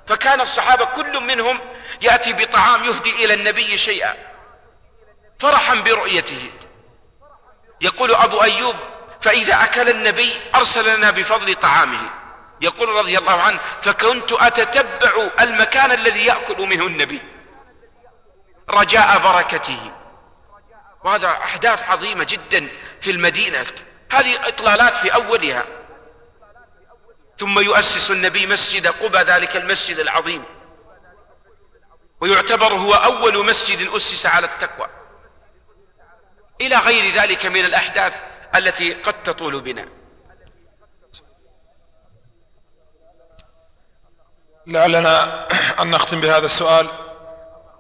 فكان الصحابة كل منهم يأتي بطعام يهدي إلى النبي شيئا. فرحا برؤيته. يقول أبو أيوب فإذا أكل النبي أرسل لنا بفضل طعامه. يقول رضي الله عنه فكنت أتتبع المكان الذي يأكل منه النبي رجاء بركته. وهذا أحداث عظيمة جدا في المدينة. هذه إطلالات في أولها. ثم يؤسس النبي مسجد قبى ذلك المسجد العظيم. ويعتبر هو أول مسجد أسس على التقوى. إلى غير ذلك من الأحداث التي قد تطول بنا. لعلنا أن نختم بهذا السؤال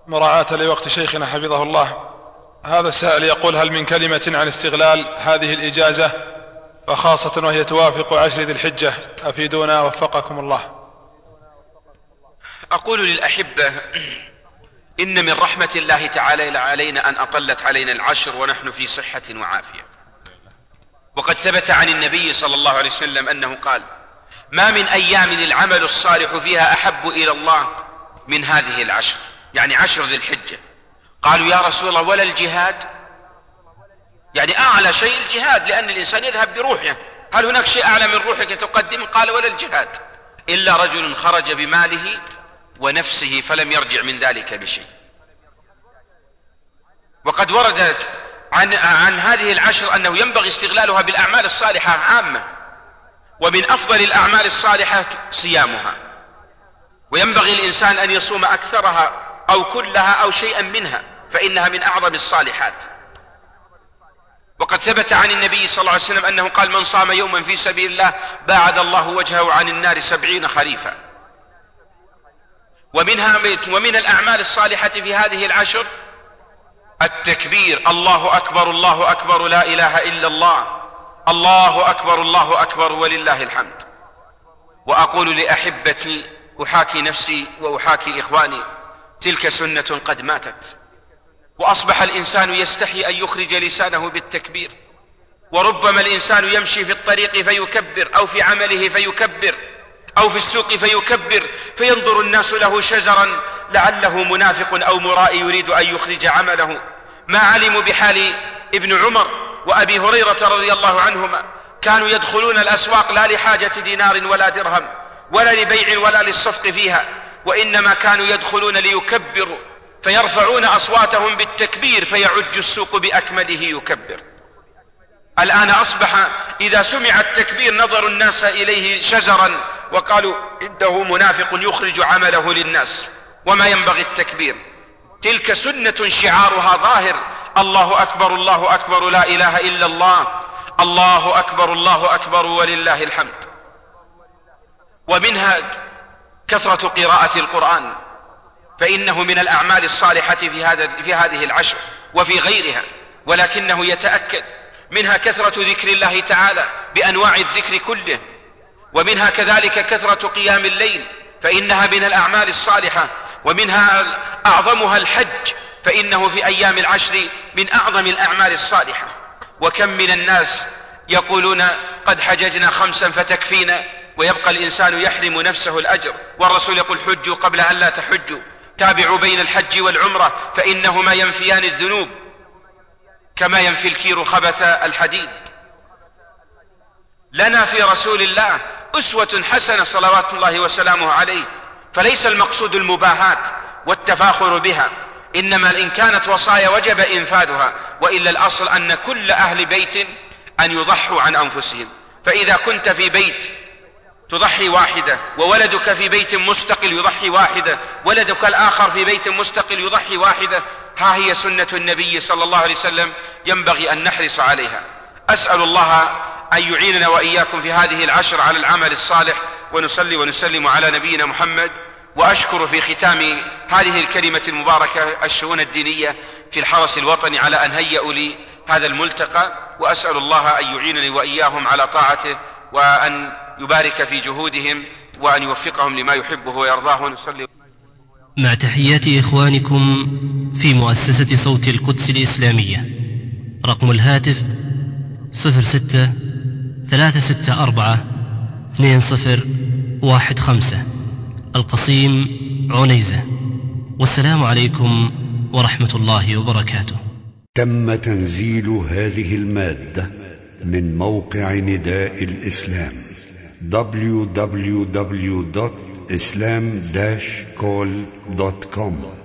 مراعاة لوقت شيخنا حفظه الله. هذا السائل يقول هل من كلمة عن استغلال هذه الإجازة؟ وخاصة وهي توافق عشر ذي الحجة. أفيدونا وفقكم الله. أقول للأحبة إن من رحمة الله تعالى علينا أن أطلت علينا العشر ونحن في صحة وعافية. وقد ثبت عن النبي صلى الله عليه وسلم أنه قال ما من أيام العمل الصالح فيها أحب إلى الله من هذه العشر يعني عشر ذي الحجة. قالوا يا رسول الله ولا الجهاد؟ يعني أعلى شيء الجهاد لأن الإنسان يذهب بروحه. هل هناك شيء أعلى من روحك تقدم؟ قال ولا الجهاد. إلا رجل خرج بماله ونفسه فلم يرجع من ذلك بشيء. وقد وردت عن, عن هذه العشر أنه ينبغي استغلالها بالأعمال الصالحة عامة. ومن أفضل الأعمال الصالحة صيامها. وينبغي الإنسان أن يصوم أكثرها أو كلها أو شيئا منها فإنها من أعظم الصالحات. وقد ثبت عن النبي صلى الله عليه وسلم أنه قال من صام يوما في سبيل الله باعد الله وجهه عن النار سبعين خريفا. ومنها ومن الأعمال الصالحة في هذه العشر التكبير الله أكبر الله أكبر لا إله إلا الله. الله أكبر الله أكبر ولله الحمد. وأقول لأحبتي أحاكي نفسي وأحاكي إخواني تلك سنة قد ماتت. وأصبح الإنسان يستحي أن يخرج لسانه بالتكبير. وربما الإنسان يمشي في الطريق فيكبر أو في عمله فيكبر أو في السوق فيكبر فينظر الناس له شزرا لعله منافق أو مرائي يريد أن يخرج عمله. ما علموا بحال ابن عمر؟ وأبي هريرة رضي الله عنهما كانوا يدخلون الأسواق لا لحاجة دينار ولا درهم ولا لبيع ولا للصفق فيها وإنما كانوا يدخلون الآن أصبح إذا سمع التكبير نظر الناس إليه شزرا وقالوا إنه منافق يخرج عمله للناس وما ينبغي التكبير. تلك سنة شعارها ظاهر الله أكبر الله أكبر لا إله إلا الله. الله أكبر الله أكبر ولله الحمد. ومنها كثرة قراءة القرآن فإنه من الأعمال الصالحة في هذا في هذه العشر وفي غيرها ولكنه يتأكد. منها كثرة ذكر الله تعالى بأنواع الذكر كله ومنها كذلك كثرة قيام الليل فإنها من الأعمال الصالحة ومنها أعظمها الحج فإنه في أيام العشر من أعظم الأعمال الصالحة. وكم من الناس يقولون قد حججنا خمسا فتكفينا ويبقى الإنسان يحرم نفسه الأجر. والرسول يقول حجوا قبل أن لا تحجوا. تابعوا بين الحج والعمرة فإنهما ينفيان الذنوب كما ينفي الكير خبث الحديد. لنا في رسول الله أسوة حسنة صلوات الله وسلامه عليه فليس المقصود المباهات والتفاخر بها. إنما إن كانت وصايا وجب إنفاذها وإلا الأصل أن كل أهل بيت أن يضحوا عن أنفسهم. فإذا كنت في بيت تضحي واحدة وولدك في بيت مستقل يضحي واحدة ولدك الآخر في بيت مستقل يضحي واحدة ها هي سنة النبي صلى الله عليه وسلم ينبغي أن نحرص عليها. أسأل الله أن يعيننا وإياكم في هذه العشر على العمل الصالح ونصلي ونسلم على نبينا محمد وأشكر في ختام هذه الكلمة المباركة الشؤون الدينية في الحرس الوطني على أن هيئوا لي هذا الملتقى وأسأل الله أن يعينني وإياهم على طاعته وأن يبارك في جهودهم وأن يوفقهم لما يحبه ويرضاه. ونصلي. مع تحيات إخوانكم في مؤسسة صوت القدس الإسلامية. رقم الهاتف 06 364 2015 القصيم عنيزة. والسلام عليكم ورحمة الله وبركاته. تم تنزيل هذه المادة من موقع نداء الإسلام www.islam-call.com